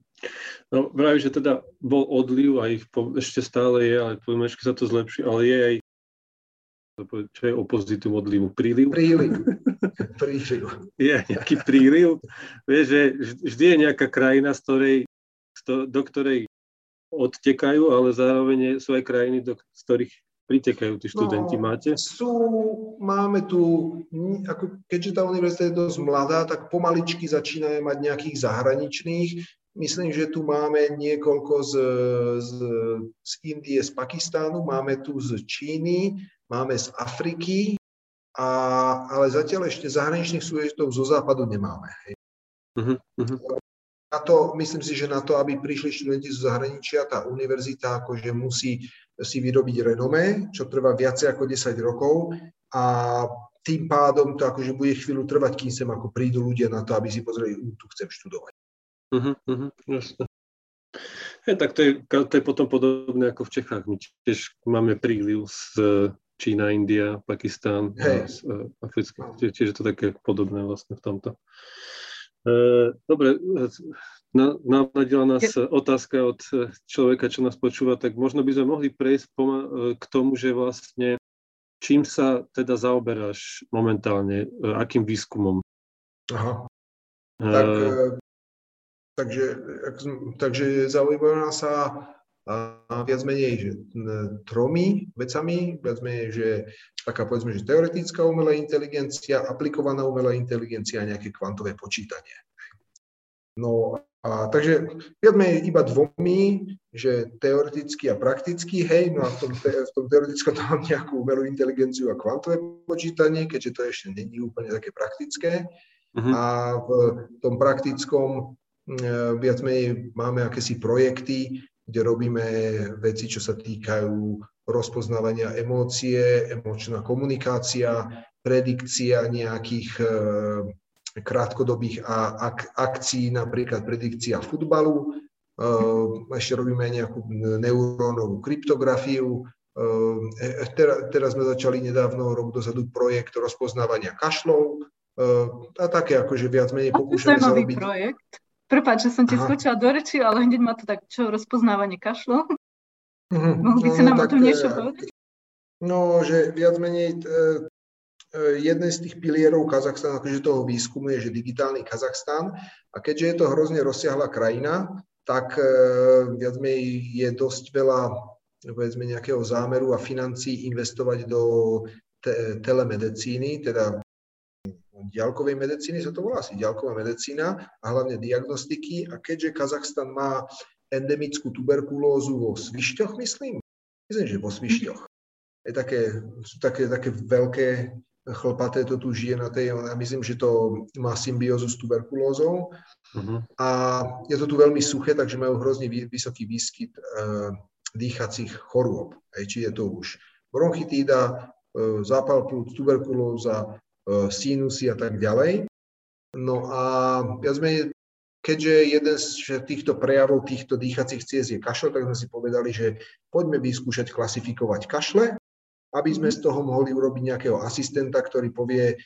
No, vraví, že teda bol odliv a ich po, ešte stále je, ale pomaličky sa to zlepší, ale je aj čo je opozitum odlivu? Príliv? Príliv. príliv. Je nejaký príliv. Vieš, že vždy je nejaká krajina, z ktorej, do ktorej odtekajú, ale zároveň sú aj krajiny, do, z ktorých pritekajú tí študenti. No, máte? Sú, máme tu, ako, keďže tá univerzita je dosť mladá, tak pomaličky začínajú mať nejakých zahraničných. Myslím, že tu máme niekoľko z, z, z Indie, z Pakistánu, máme tu z Číny, máme z Afriky, a, ale zatiaľ ešte zahraničných sújezdov zo západu nemáme. Uh-huh, uh-huh. Na to, myslím si, že na to, aby prišli študenti zo zahraničia, tá univerzita akože musí si vyrobiť renomé, čo trvá viacej ako 10 rokov a tým pádom to akože bude chvíľu trvať, kým sem ako prídu ľudia na to, aby si pozreli, tu chcem študovať. Uh-huh, uh-huh, jasne. Tak to je, to je potom podobné ako v Čechách. My tiež máme príliv z Čína, India, Pakistán, hey. z uh, Africká. Tiež je to také podobné vlastne v tomto. Uh, dobre, navnadila nás otázka od človeka, čo nás počúva, tak možno by sme mohli prejsť k tomu, že vlastne čím sa teda zaoberáš momentálne, akým výskumom? Aha. Tak uh, Takže, takže zaujímavá sa a viac menej že tromi vecami, viac menej, že taká povedzme, že teoretická umelá inteligencia, aplikovaná umelá inteligencia a nejaké kvantové počítanie. No a takže viac menej iba dvomi, že teoreticky a prakticky, hej, no a v tom, te, v tom teoretickom tam mám nejakú umelú inteligenciu a kvantové počítanie, keďže to ešte není úplne také praktické. Uh-huh. A v tom praktickom E, viac menej máme akési projekty, kde robíme veci, čo sa týkajú rozpoznávania emócie, emočná komunikácia, predikcia nejakých e, krátkodobých ak- akcií, napríklad predikcia futbalu. E, ešte robíme nejakú neurónovú kryptografiu. Teraz, teraz sme začali nedávno, rok dozadu, projekt rozpoznávania kašlov. A také akože viac menej pokúšame sa robiť. projekt. Prepáč, že som ti skočila do reči, ale hneď ma to tak, čo, rozpoznávanie kašlo? Mm-hmm. Mohli by no, si nám no, o tom niečo povedať? No, že viac menej, e, jeden z tých pilierov Kazachstanu, akože toho výskumu je, že digitálny Kazachstan. A keďže je to hrozne rozsiahla krajina, tak viac menej je dosť veľa povedzme, nejakého zámeru a financí investovať do te- telemedicíny, teda ďalkovej medicíny sa to volá asi ďalková medicína a hlavne diagnostiky. A keďže Kazachstan má endemickú tuberkulózu vo svišťoch, myslím, myslím, že vo svišťoch. Je také, sú také, také veľké chlpaté, to tu žije na tej, ja myslím, že to má symbiózu s tuberkulózou. Uh-huh. A je to tu veľmi suché, takže majú hrozne vysoký výskyt uh, dýchacích chorôb. Či je to už bronchitída, uh, zápal plúc, tuberkulóza, sinusy a tak ďalej. No a viac menej, keďže jeden z týchto prejavov týchto dýchacích ciest je kašel, tak sme si povedali, že poďme vyskúšať klasifikovať kašle aby sme z toho mohli urobiť nejakého asistenta, ktorý povie e,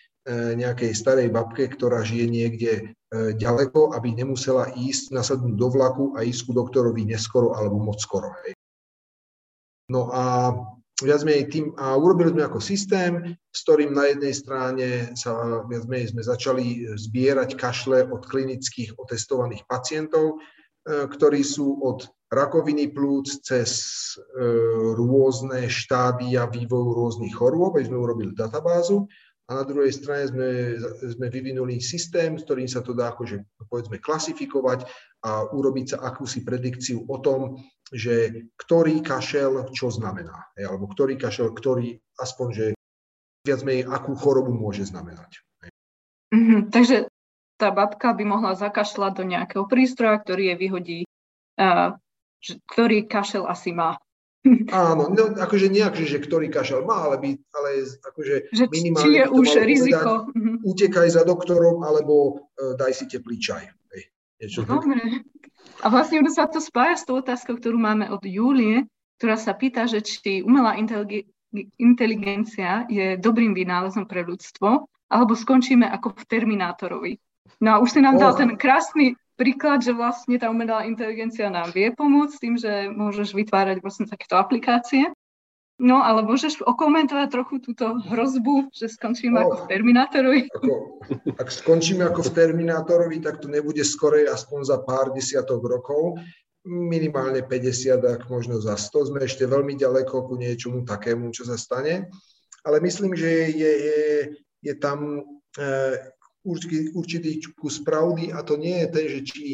nejakej starej babke, ktorá žije niekde e, ďaleko, aby nemusela ísť, nasadnúť do vlaku a ísť ku doktorovi neskoro alebo moc skoro. Hej. No a viac menej tým, a urobili sme ako systém, s ktorým na jednej strane sa viac menej sme začali zbierať kašle od klinických otestovaných pacientov, e, ktorí sú od rakoviny plúc cez e, rôzne štádia vývoju rôznych chorôb, aby sme urobili databázu. A na druhej strane sme, sme vyvinuli systém, s ktorým sa to dá akože, povedzme, klasifikovať a urobiť sa akúsi predikciu o tom, že ktorý kašel čo znamená, alebo ktorý kašel, ktorý aspoň, že viac menej akú chorobu môže znamenať. Mm-hmm, takže tá babka by mohla zakašľať do nejakého prístroja, ktorý jej vyhodí uh, ktorý kašel asi má. Áno, no, akože nejak, že, že ktorý kašel má, ale, by, ale akože že minimálne či je už riziko. Povedať, mhm. utekaj za doktorom, alebo uh, daj si teplý čaj. Hej, Dobre. A vlastne už sa to spája s tou otázkou, ktorú máme od Júlie, ktorá sa pýta, že či umelá inteligencia je dobrým vynálezom pre ľudstvo, alebo skončíme ako v Terminátorovi. No a už si nám dal oh. ten krásny príklad, že vlastne tá umelá inteligencia nám vie pomôcť tým, že môžeš vytvárať vlastne takéto aplikácie. No, ale môžeš okomentovať trochu túto hrozbu, že skončíme oh, ako v Terminátorovi? Ako, ak skončíme ako v Terminátorovi, tak to nebude skorej aspoň za pár desiatok rokov, minimálne 50, ak možno za 100. Sme ešte veľmi ďaleko ku niečomu takému, čo sa stane. Ale myslím, že je, je, je tam e, určitý, určitý kus pravdy a to nie je ten, že či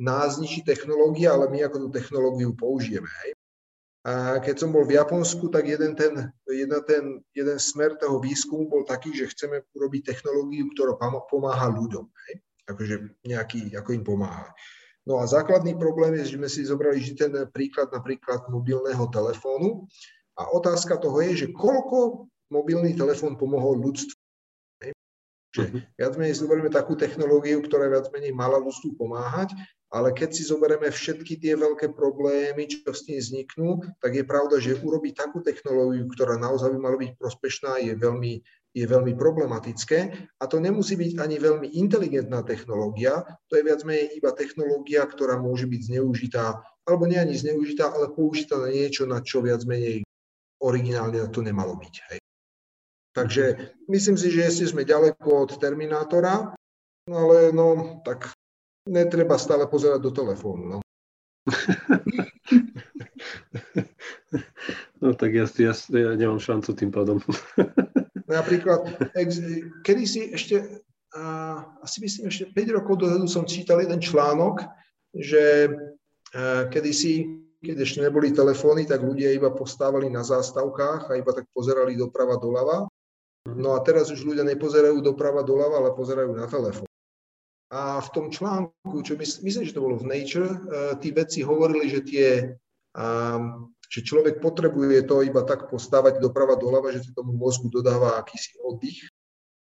nás ničí technológia, ale my ako tú technológiu použijeme. Hej. A keď som bol v Japonsku, tak jeden, ten, jeden, ten, jeden smer toho výskumu bol taký, že chceme urobiť technológiu, ktorá pomáha ľuďom. Hej. Akože nejaký, ako im pomáha. No a základný problém je, že sme si zobrali že ten príklad napríklad mobilného telefónu a otázka toho je, že koľko mobilný telefón pomohol ľudstvu. Že mhm. viac menej zoberieme takú technológiu, ktorá viac menej mala ľudstvu pomáhať, ale keď si zoberieme všetky tie veľké problémy, čo s tým vzniknú, tak je pravda, že urobiť takú technológiu, ktorá naozaj by mala byť prospešná, je veľmi, je veľmi problematické. A to nemusí byť ani veľmi inteligentná technológia, to je viac menej iba technológia, ktorá môže byť zneužitá, alebo nie ani zneužitá, ale použitá na niečo, na čo viac menej originálne to nemalo byť. Hej. Takže myslím si, že ešte sme ďaleko od Terminátora, no ale no, tak netreba stále pozerať do telefónu. No. no tak ja, ja, ja nemám šancu tým pádom. Napríklad, kedy si ešte, asi myslím ešte 5 rokov dozadu som čítal jeden článok, že a, kedysi, keď ešte neboli telefóny, tak ľudia iba postávali na zástavkách a iba tak pozerali doprava doľava No a teraz už ľudia nepozerajú doprava, doľava, ale pozerajú na telefón. A v tom článku, čo mysl, myslím, že to bolo v Nature, uh, tí vedci hovorili, že tie, um, že človek potrebuje to iba tak postávať doprava, doľava, že to tomu mozgu dodáva akýsi oddych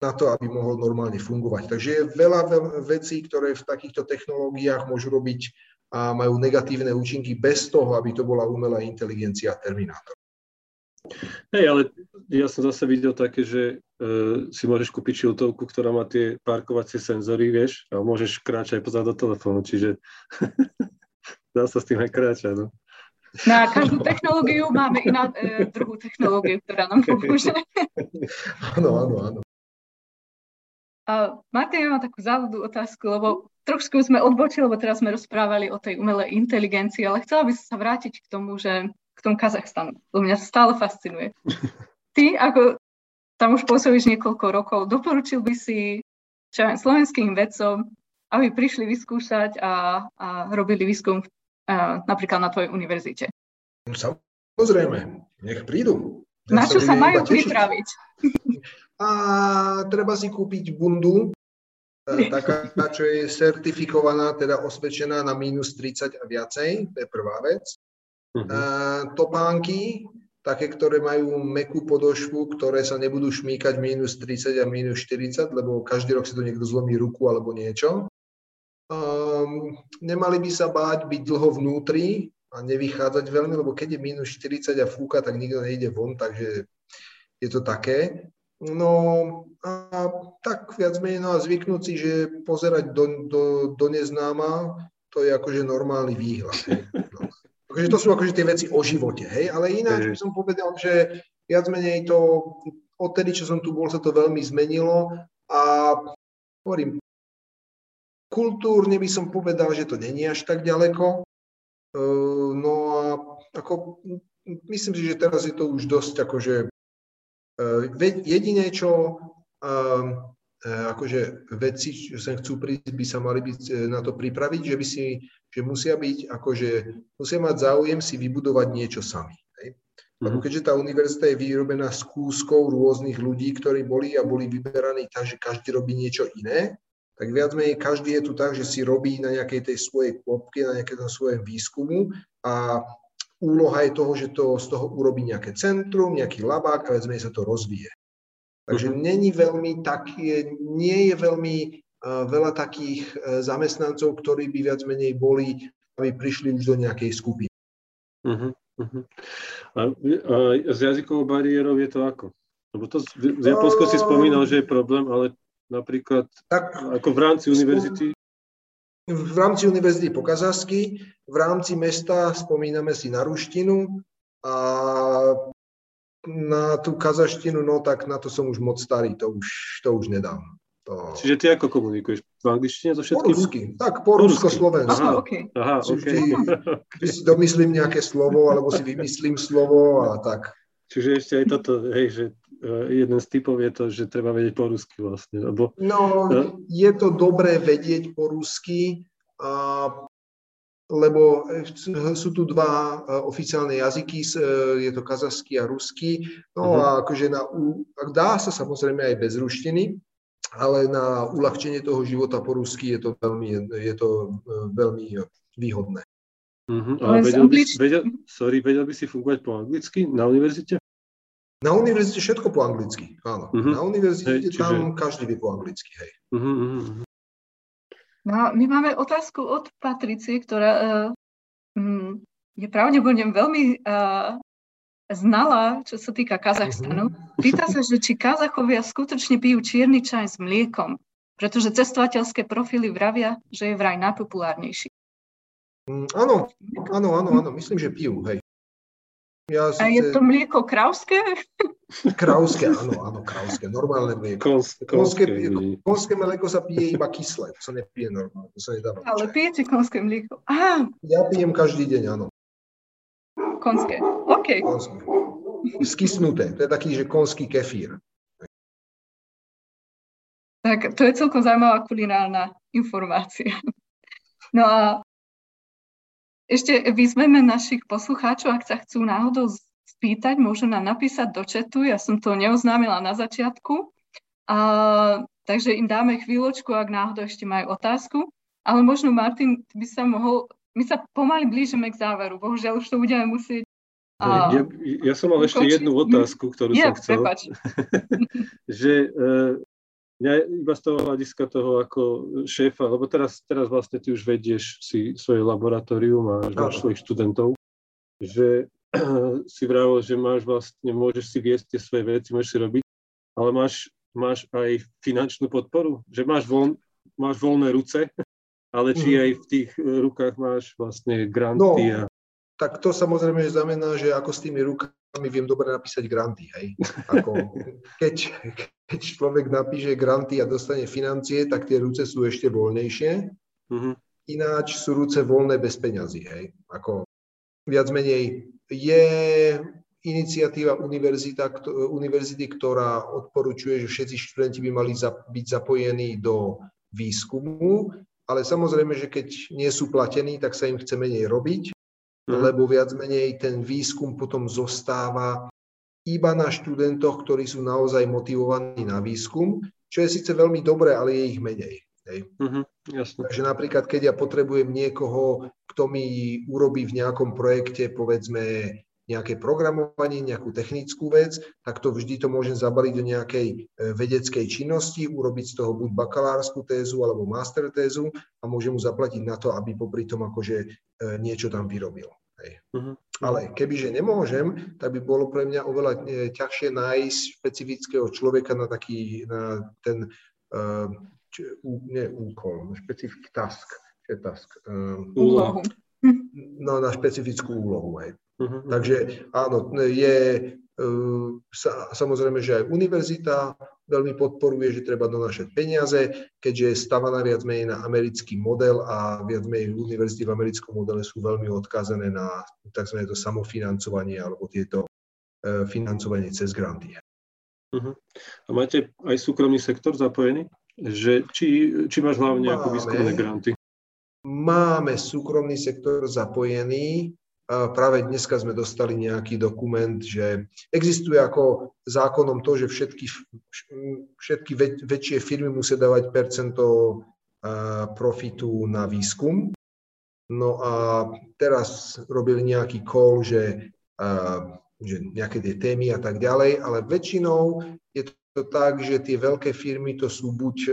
na to, aby mohol normálne fungovať. Takže je veľa vecí, ktoré v takýchto technológiách môžu robiť a majú negatívne účinky bez toho, aby to bola umelá inteligencia Terminátor. Hej, ale ja som zase videl také, že uh, si môžeš kúpiť šiltovku, ktorá má tie parkovacie senzory, vieš, a môžeš kráčať pozad do telefónu, čiže dá sa s tým aj kráčať, no. Na každú technológiu máme iná e, druhú technológiu, ktorá nám pomôže. Áno, áno, áno. Uh, Martin, ja mám takú závodú otázku, lebo trošku sme odbočili, lebo teraz sme rozprávali o tej umelej inteligencii, ale chcela by som sa vrátiť k tomu, že k tomu Kazachstanu, lebo mňa stále fascinuje. Ty, ako tam už pôsobíš niekoľko rokov, doporučil by si čo aj slovenským vedcom, aby prišli vyskúšať a, a robili výskum napríklad na tvojej univerzite? Samozrejme, nech prídu. Ja na čo sa majú pripraviť? A treba si kúpiť bundu, e, taká, čo je certifikovaná, teda osvedčená na minus 30 a viacej, to je prvá vec. Uh-huh. A, topánky, také, ktoré majú mekú podošvu, ktoré sa nebudú šmíkať minus 30 a minus 40, lebo každý rok si to niekto zlomí ruku alebo niečo. Um, nemali by sa báť byť dlho vnútri, a nevychádzať veľmi, lebo keď je minus 40 a fúka, tak nikto nejde von, takže je to také. No a tak viac menej no a zvyknúť si, že pozerať do, do, do neznáma, to je akože normálny výhľad. Akože to sú akože tie veci o živote, hej, ale ináč by som povedal, že viac menej to, odtedy, čo som tu bol, sa to veľmi zmenilo a hovorím, kultúrne by som povedal, že to není až tak ďaleko, Ehm, no a ako, myslím si, že teraz je to už dosť akože ehm, jediné, čo e, akože vedci, čo sa chcú prísť, by sa mali byť e, na to pripraviť, že by si, že musia byť, akože musia mať záujem si vybudovať niečo sami. Hej? Lebo mhm. keďže tá univerzita je vyrobená z kúskov rôznych ľudí, ktorí boli a boli vyberaní tak, že každý robí niečo iné, tak viac menej každý je tu tak, že si robí na nejakej tej svojej klopke, na nejakej svojom výskumu a úloha je toho, že to z toho urobí nejaké centrum, nejaký labák a viac menej sa to rozvíje. Takže uh-huh. není veľmi také, nie je veľmi uh, veľa takých uh, zamestnancov, ktorí by viac menej boli, aby prišli už do nejakej skupiny. Uh-huh. Uh-huh. A, a s jazykovou bariérou je to ako? Lebo to z Japonsko si spomínal, že je problém, ale napríklad tak, ako v rámci univerzity? V rámci univerzity po kazachsky, v rámci mesta spomíname si na ruštinu a na tú kazaštinu, no tak na to som už moc starý, to už, to už nedám. To... Čiže ty ako komunikuješ? V angličtine so všetkým? Po rusky, tak po, po rusko-slovensky. Aha, okay. Aha, okay. Vždy si domyslím nejaké slovo, alebo si vymyslím slovo a tak. Čiže ešte aj toto, hej, že E, jeden z typov je to, že treba vedieť po rusky vlastne. Lebo, no, uh, je to dobré vedieť po rusky, uh, lebo sú tu dva oficiálne jazyky, je to kazachský a ruský. No uh-huh. a akože na, dá sa samozrejme aj bez ruštiny, ale na uľahčenie toho života po rusky je to veľmi, je to veľmi výhodné. Uh-huh. A vedel by, vedel, sorry, vedel by si fungovať po anglicky na univerzite? Na univerzite všetko po anglicky, áno. Uh-huh. Na univerzite hej, čiže... tam každý vie po anglicky, hej. Uh-huh, uh-huh. No, my máme otázku od Patricie, ktorá uh, je pravdepodobne veľmi uh, znala, čo sa týka Kazachstanu. Uh-huh. Pýta sa, že či Kazachovia skutočne pijú čierny čaj s mliekom, pretože cestovateľské profily vravia, že je vraj najpopulárnejší. Mm, áno, áno, áno, áno, myslím, že pijú, hej. Ja a je to mlieko krauské? Krauské, áno, áno, krauské, normálne mlieko. konské, konské mlieko sa pije iba kyslé, to sa nepije normálne, to sa nedáva. Ale pijete konské mlieko? Aha. Ja pijem každý deň, áno. Konské, OK. Konské. Skysnuté, to je taký, že konský kefír. Tak to je celkom zaujímavá kulinárna informácia. No a ešte vyzveme našich poslucháčov, ak sa chcú náhodou spýtať, môžu nám napísať do četu, ja som to neoznámila na začiatku, a, takže im dáme chvíľočku, ak náhodou ešte majú otázku, ale možno Martin by sa mohol, my sa pomaly blížime k záveru, bohužiaľ už to budeme musieť a, ja, ja som mal ešte jednu otázku, ktorú ja, som chcel. že uh, mňa iba z toho hľadiska toho ako šéfa, lebo teraz, teraz vlastne ty už vedieš si svoje laboratórium a máš svojich študentov, že si vravil, že máš vlastne, môžeš si viesť tie svoje veci, môžeš si robiť, ale máš, máš aj finančnú podporu, že máš, voľ, máš voľné ruce, ale či mm. aj v tých rukách máš vlastne granty no, a tak to samozrejme znamená, že ako s tými rukami viem dobre napísať granty. Hej. Ako, keď, keď človek napíše granty a dostane financie, tak tie ruce sú ešte voľnejšie. Mm-hmm. Ináč sú ruce voľné bez peňazí. Hej. Ako, viac menej je iniciatíva univerzita, univerzity, ktorá odporúčuje, že všetci študenti by mali za, byť zapojení do výskumu, ale samozrejme, že keď nie sú platení, tak sa im chce menej robiť, mm. lebo viac menej ten výskum potom zostáva iba na študentoch, ktorí sú naozaj motivovaní na výskum, čo je síce veľmi dobré, ale je ich menej. Hej. Mm-hmm, jasne. Takže napríklad, keď ja potrebujem niekoho, kto mi urobí v nejakom projekte, povedzme, nejaké programovanie, nejakú technickú vec, tak to vždy to môžem zabaliť do nejakej e, vedeckej činnosti, urobiť z toho buď bakalárskú tézu alebo master tézu a môžem mu zaplatiť na to, aby popri tom akože e, niečo tam vyrobil. Hej. Uh-huh. Ale kebyže nemôžem, tak by bolo pre mňa oveľa e, ťažšie nájsť špecifického človeka na taký, na ten, uh, či, nie úkol, špecifický task, je task? Uh, úlohu. No, na špecifickú úlohu, hej. Uh-huh. Takže áno, je e, sa, samozrejme, že aj univerzita veľmi podporuje, že treba donášať peniaze, keďže je stavaná viac menej na americký model a viac menej univerzity v americkom modele sú veľmi odkázané na tzv. to samofinancovanie alebo tieto uh, financovanie cez granty. Uh-huh. A máte aj súkromný sektor zapojený? Že, či, či máš hlavne máme, ako výskumné granty? Máme súkromný sektor zapojený, práve dneska sme dostali nejaký dokument, že existuje ako zákonom to, že všetky, všetky väčšie firmy musia dávať percento profitu na výskum. No a teraz robili nejaký call, že, že nejaké tie témy a tak ďalej, ale väčšinou je to tak, že tie veľké firmy to sú buď e,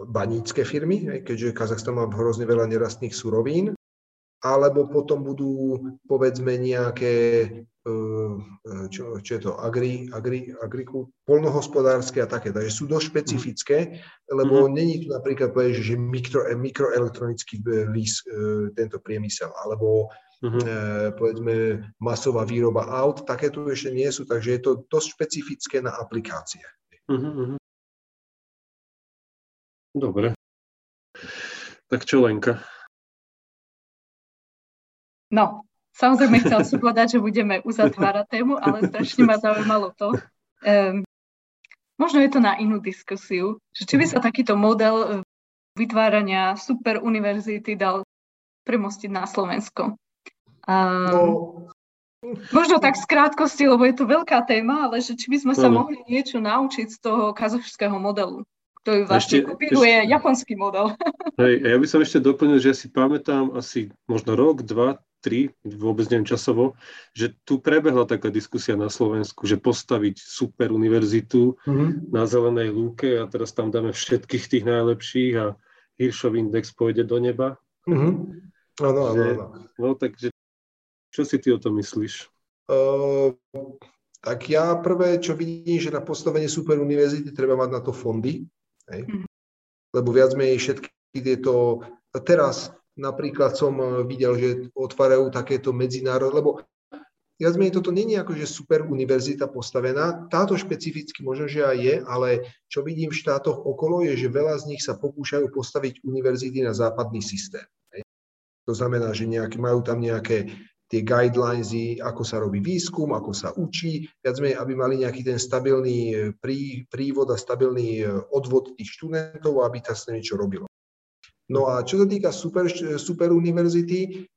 banícke firmy, keďže Kazachstan má hrozne veľa nerastných surovín, alebo potom budú, povedzme, nejaké, e, e, čo, čo je to, agri, agri, agriku, polnohospodárske a také. Takže sú dosť špecifické, lebo mm-hmm. není tu napríklad, povedať, že mikro, mikroelektronický lís, e, tento priemysel, alebo mm-hmm. povedzme masová výroba aut, také tu ešte nie sú, takže je to dosť špecifické na aplikácie. Mm-hmm. Dobre. Tak čo, Lenka? No, samozrejme chcel som povedať, že budeme uzatvárať tému, ale strašne ma zaujímalo to. Um, možno je to na inú diskusiu, že či by sa takýto model e, vytvárania super univerzity dal premostiť na Slovensko. Um, no. Možno tak z krátkosti, lebo je to veľká téma, ale že či by sme sa no. mohli niečo naučiť z toho kazašského modelu ktorý vlastne ešte, kopíruje ešte, japonský model. Hej, ja by som ešte doplnil, že ja si pamätám asi možno rok, dva, tri, vôbec neviem časovo, že tu prebehla taká diskusia na Slovensku, že postaviť super univerzitu mm-hmm. na zelenej lúke a teraz tam dáme všetkých tých najlepších a Hiršov index pôjde do neba. Mm-hmm. Áno, áno, áno. No takže čo si ty o tom myslíš? Uh, tak ja prvé, čo vidím, že na postavenie super univerzity treba mať na to fondy. Hej? Mm-hmm. Lebo viac menej všetky tieto... Teraz Napríklad som eh, videl, že otvárajú takéto medzinárodné, lebo viac menej toto je ako, že super univerzita postavená. Táto špecificky možno, že aj je, ale čo vidím v štátoch okolo je, že veľa z nich sa pokúšajú postaviť univerzity na západný systém. To znamená, že nejaké, majú tam nejaké tie guidelines, ako sa robí výskum, ako sa učí, viac menej, aby mali nejaký ten stabilný eh, prí, prívod a stabilný eh, odvod tých študentov, aby sa niečo robilo. No a čo sa týka super, super univerzity,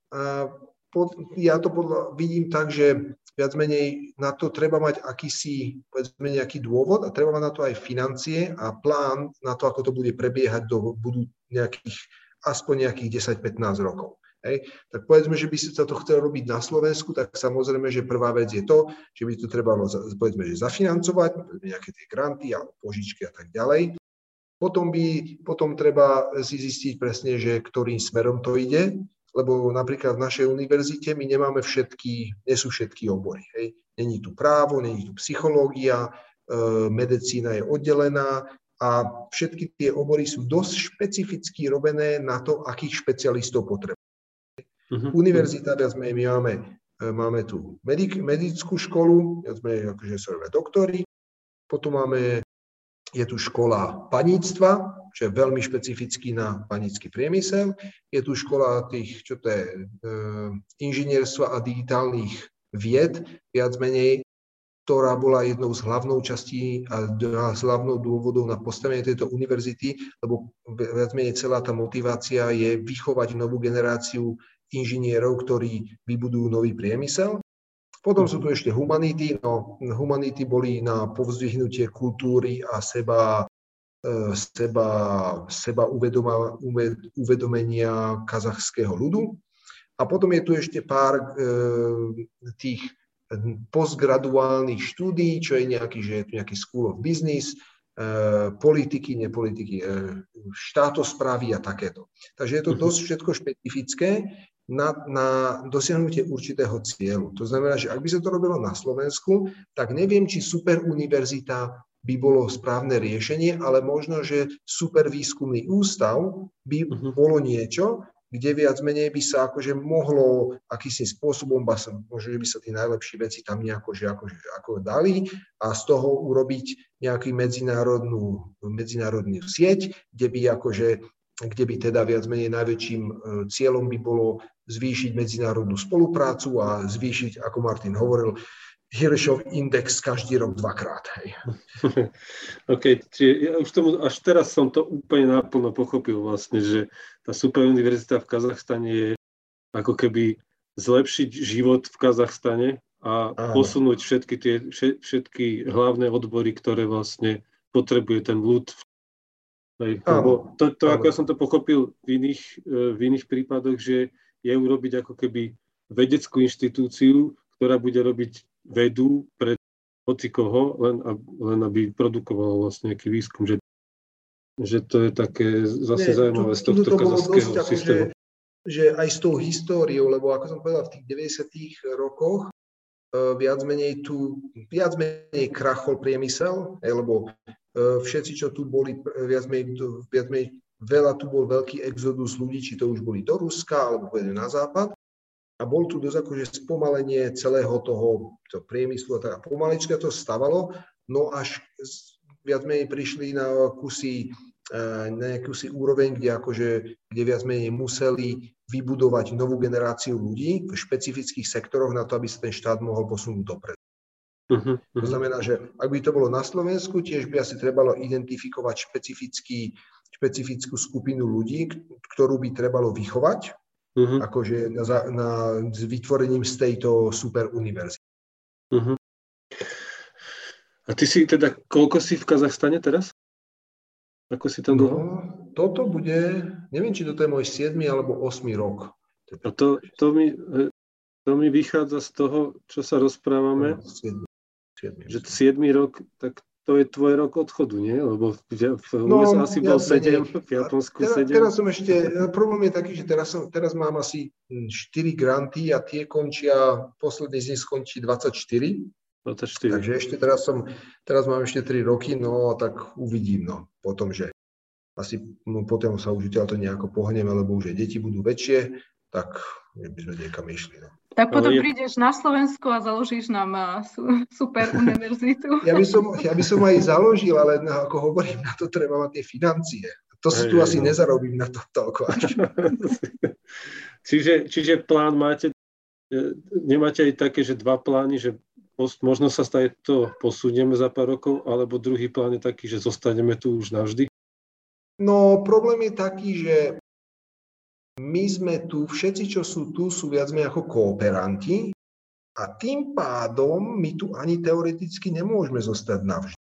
ja to podľa, vidím tak, že viac menej na to treba mať akýsi, povedzme, nejaký dôvod a treba mať na to aj financie a plán na to, ako to bude prebiehať do budú nejakých, aspoň nejakých 10-15 rokov. Hej. Tak povedzme, že by sa to chcelo robiť na Slovensku, tak samozrejme, že prvá vec je to, že by to trebalo, povedzme, že zafinancovať, nejaké tie granty alebo požičky a tak ďalej. Potom, by, potom treba si zistiť presne, že ktorým smerom to ide, lebo napríklad v našej univerzite my nemáme všetky, nie sú všetky obory. Hej. Není tu právo, není tu psychológia, e, medicína je oddelená a všetky tie obory sú dosť špecificky robené na to, akých špecialistov potrebujeme. Uh-huh. Univerzita, viac my máme máme tu medic, medickú školu, sme akože doktori, potom máme, je tu škola paníctva, čo je veľmi špecifický na panický priemysel. Je tu škola tých, čo to je, e, inžinierstva a digitálnych vied, viac menej, ktorá bola jednou z hlavnou častí a z hlavnou dôvodov na postavenie tejto univerzity, lebo viac menej celá tá motivácia je vychovať novú generáciu inžinierov, ktorí vybudujú nový priemysel. Potom sú tu ešte humanity. No, humanity boli na povzdvihnutie kultúry a seba E, seba, seba uvedoma, uvedomenia kazachského ľudu. A potom je tu ešte pár e, tých postgraduálnych štúdí, čo je nejaký, že je tu nejaký School of Business, e, politiky, nepolitiky, e, štátosprávy a takéto. Takže je to mhm. dosť všetko špecifické na, na dosiahnutie určitého cieľu. To znamená, že ak by sa to robilo na Slovensku, tak neviem, či super univerzita by bolo správne riešenie, ale možno, že super výskumný ústav by uh-huh. bolo niečo, kde viac menej by sa akože mohlo akýsi spôsobom, možno, že by sa tie najlepšie veci tam nejako že akože, ako dali a z toho urobiť nejaký medzinárodnú, medzinárodnú sieť, kde by akože kde by teda viac menej najväčším e, cieľom by bolo zvýšiť medzinárodnú spoluprácu a zvýšiť, ako Martin hovoril, Hiršov index každý rok dvakrát. Hej. OK, čiže ja už tomu, až teraz som to úplne naplno pochopil vlastne, že tá super univerzita v Kazachstane je ako keby zlepšiť život v Kazachstane a Áno. posunúť všetky tie všetky hlavné odbory, ktoré vlastne potrebuje ten ľud. Hej, lebo to, to ako ja som to pochopil v iných, e, v iných prípadoch, že je urobiť ako keby vedeckú inštitúciu, ktorá bude robiť vedú pre hoci koho, len, len aby produkovalo vlastne nejaký výskum, že, že to je také zase Nie, zaujímavé tu, z tohto to kazachského akože, systému. Že, že aj s tou históriou, lebo ako som povedal, v tých 90. rokoch uh, viac menej tu, viac menej krachol priemysel, lebo všetci, čo tu boli, viac menej, viac menej veľa tu bol veľký exodus ľudí, či to už boli do Ruska, alebo na západ a bol tu dosť akože spomalenie celého toho, toho priemyslu a tak. Pomalička to stavalo, no až viac menej prišli na kusy eh, na si úroveň, kde, akože, kde viac menej museli vybudovať novú generáciu ľudí v špecifických sektoroch na to, aby sa ten štát mohol posunúť dopredu. Uh-huh. To znamená, že ak by to bolo na Slovensku, tiež by asi trebalo identifikovať špecifický, špecifickú skupinu ľudí, ktorú by trebalo vychovať, uh-huh. akože na, na, s vytvorením z tejto super univerzity. Uh-huh. A ty si teda, koľko si v Kazachstane teraz? Ako si tam dlho? No, toto bude, neviem, či toto je môj 7. alebo 8. rok. A to, to, mi, to mi vychádza z toho, čo sa rozprávame, no, 7. 7. že 7. rok, tak to je tvoj rok odchodu, nie? Lebo v, v no, USA si bol 7, v Japonsku teraz, 7. Teraz som ešte, problém je taký, že teraz, som, teraz mám asi 4 granty a tie končia, posledný z nich skončí 24. 24. Takže ešte teraz som, teraz mám ešte 3 roky, no tak uvidím, no, potom, že asi no, potom sa už to nejako pohneme, lebo už aj deti budú väčšie, tak by sme niekam išli. No. Tak potom je... prídeš na Slovensku a založíš nám super univerzitu. Ja by, som, ja by som aj založil, ale na, ako hovorím, na to treba mať tie financie. To si tu asi no. nezarobím na to toľko až. čiže, čiže plán máte, e, nemáte aj také, že dva plány, že možno sa stane to posunieme za pár rokov, alebo druhý plán je taký, že zostaneme tu už navždy? No problém je taký, že my sme tu, všetci, čo sú tu, sú viac menej ako kooperanti a tým pádom my tu ani teoreticky nemôžeme zostať navždy.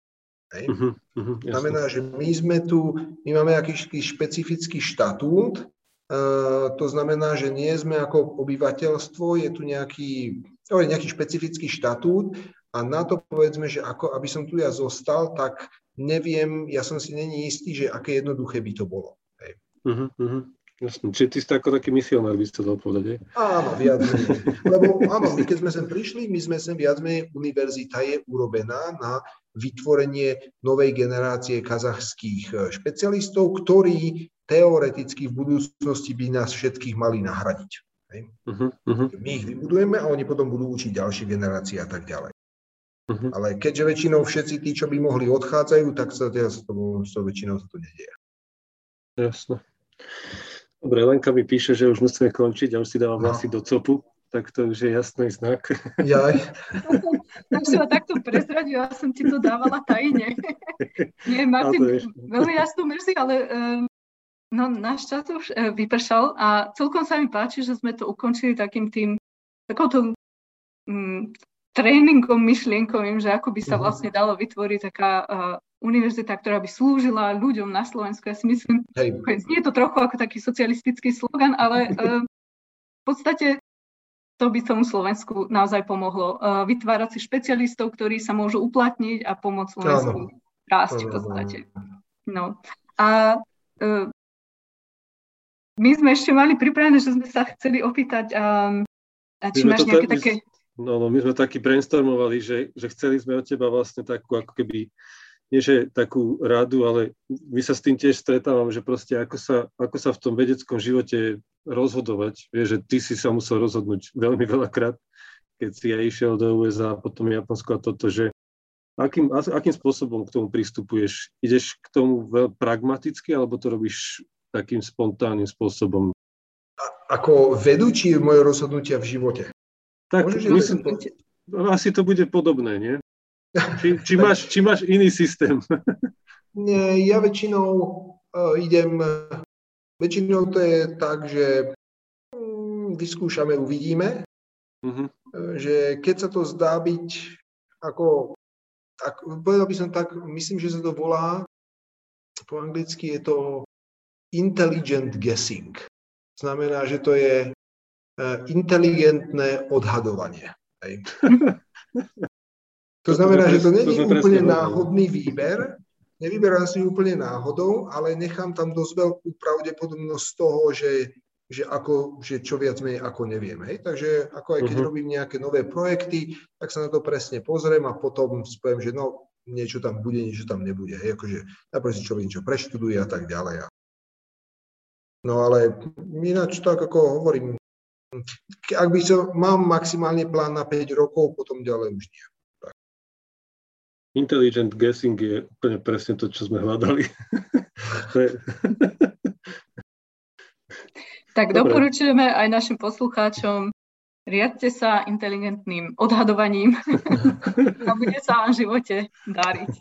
Hej. Uh-huh, uh-huh, Znamená, že my sme tu, my máme aký špecifický štatút, uh, to znamená, že nie sme ako obyvateľstvo, je tu nejaký, nejaký špecifický štatút a na to povedzme, že ako, aby som tu ja zostal, tak neviem, ja som si není istý, že aké jednoduché by to bolo. Hej. Uh-huh, uh-huh. Jasne. Čiže ty si ako taký misionár, by ste dal povedať, je? Áno, viac menej. Lebo áno, my keď sme sem prišli, my sme sem viac menej, univerzita je urobená na vytvorenie novej generácie kazachských e, špecialistov, ktorí teoreticky v budúcnosti by nás všetkých mali nahradiť. Uh-huh, uh-huh. My ich vybudujeme a oni potom budú učiť ďalšie generácie a tak ďalej. Uh-huh. Ale keďže väčšinou všetci tí, čo by mohli, odchádzajú, tak sa teraz s tou väčšinou to nedieje. Jasno. Dobre, Lenka mi píše, že už musíme končiť a už si dávam no. vlasy do copu, tak to už je jasný znak. Jaj. tak si ma takto prezradila, som ti to dávala tajne. Nie, Martin, veľmi jasnú merci, ale um, No, náš čas už e, vypršal a celkom sa mi páči, že sme to ukončili takým tým, takouto mm, tréningom myšlienkovým, že ako by sa mhm. vlastne dalo vytvoriť taká uh, univerzita, ktorá by slúžila ľuďom na Slovensku. Ja si myslím, Hej. nie je to trochu ako taký socialistický slogan, ale uh, v podstate to by tomu Slovensku naozaj pomohlo. Uh, vytvárať si špecialistov, ktorí sa môžu uplatniť a pomôcť Slovensku rásť v podstate. No. A uh, my sme ešte mali pripravené, že sme sa chceli opýtať, um, a či máš nejaké tak, také... No, no, my sme taký brainstormovali, že, že chceli sme od teba vlastne takú ako keby, nie že takú radu, ale my sa s tým tiež stretávame, že proste ako sa, ako sa v tom vedeckom živote rozhodovať. Vieš, že ty si sa musel rozhodnúť veľmi veľakrát, keď si aj išiel do USA a potom Japonsko a toto, že akým, akým spôsobom k tomu pristupuješ? Ideš k tomu veľmi pragmaticky, alebo to robíš takým spontánnym spôsobom. A, ako vedúči moje rozhodnutia v živote? Tak, Môžeš myslím, to... asi to bude podobné, nie? Či, či, máš, či máš iný systém? Nie, ja väčšinou uh, idem, väčšinou to je tak, že um, vyskúšame, uvidíme, uh-huh. že keď sa to zdá byť ako, ako, povedal by som tak, myslím, že sa to volá, po anglicky je to intelligent guessing. Znamená, že to je e, inteligentné odhadovanie. Hej. To znamená, že to není úplne náhodný výber, nevyberám si úplne náhodou, ale nechám tam dosť veľkú pravdepodobnosť toho, že, že, ako, že čo viac menej ako neviem. Hej? Takže ako aj keď uh-huh. robím nejaké nové projekty, tak sa na to presne pozriem a potom poviem, že no, niečo tam bude, niečo tam nebude. Hej? Akože najprv si človek niečo preštuduje a tak ďalej. No ale ináč tak ako hovorím, ak by som, mám maximálne plán na 5 rokov, potom ďalej už nie. Intelligent guessing je úplne presne to, čo sme hľadali. tak Dobre. doporučujeme aj našim poslucháčom, riadte sa inteligentným odhadovaním a bude sa vám v živote dariť.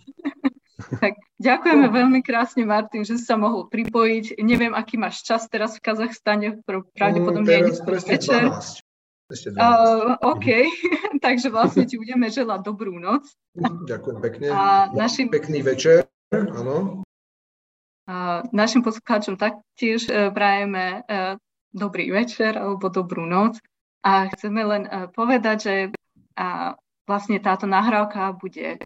Tak ďakujeme no. veľmi krásne, Martin, že si sa mohol pripojiť. Neviem, aký máš čas teraz v Kazachstane, pravdepodobne mm, teraz večer. 12. Uh, OK, takže vlastne ti budeme želať dobrú noc. Ďakujem pekne. A našim... Pekný večer, áno. A našim poslucháčom taktiež uh, prajeme uh, dobrý večer alebo dobrú noc. A chceme len uh, povedať, že vlastne táto nahrávka bude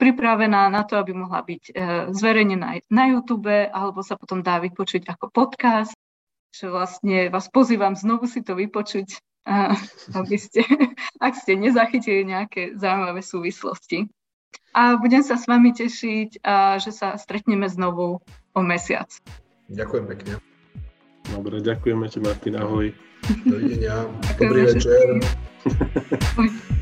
pripravená na to, aby mohla byť e, zverejnená na YouTube alebo sa potom dá vypočuť ako podcast. Že vlastne vás pozývam znovu si to vypočuť, aby ste, ak ste nezachytili nejaké zaujímavé súvislosti. A budem sa s vami tešiť, a že sa stretneme znovu o mesiac. Ďakujem pekne. Dobre, ďakujeme ti, Martin, ahoj. Dovidenia. Dobrý večer.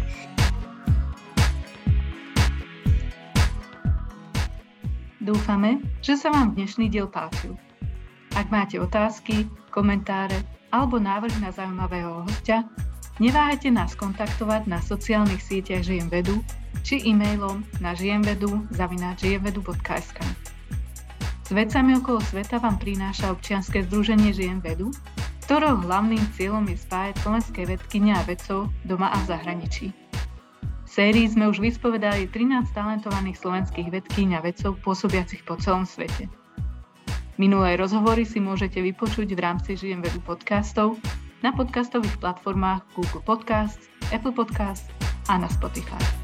Dúfame, že sa vám dnešný diel páčil. Ak máte otázky, komentáre alebo návrh na zaujímavého hostia, neváhajte nás kontaktovať na sociálnych sieťach Žijem vedu či e-mailom na žijemvedu.sk. S vecami okolo sveta vám prináša občianske združenie Žijem vedu, ktorého hlavným cieľom je spájať slovenské vedkyne a vedcov doma a v zahraničí sérii sme už vyspovedali 13 talentovaných slovenských vedkyň a vedcov pôsobiacich po celom svete. Minulé rozhovory si môžete vypočuť v rámci Žijem vedu podcastov na podcastových platformách Google Podcasts, Apple Podcasts a na Spotify.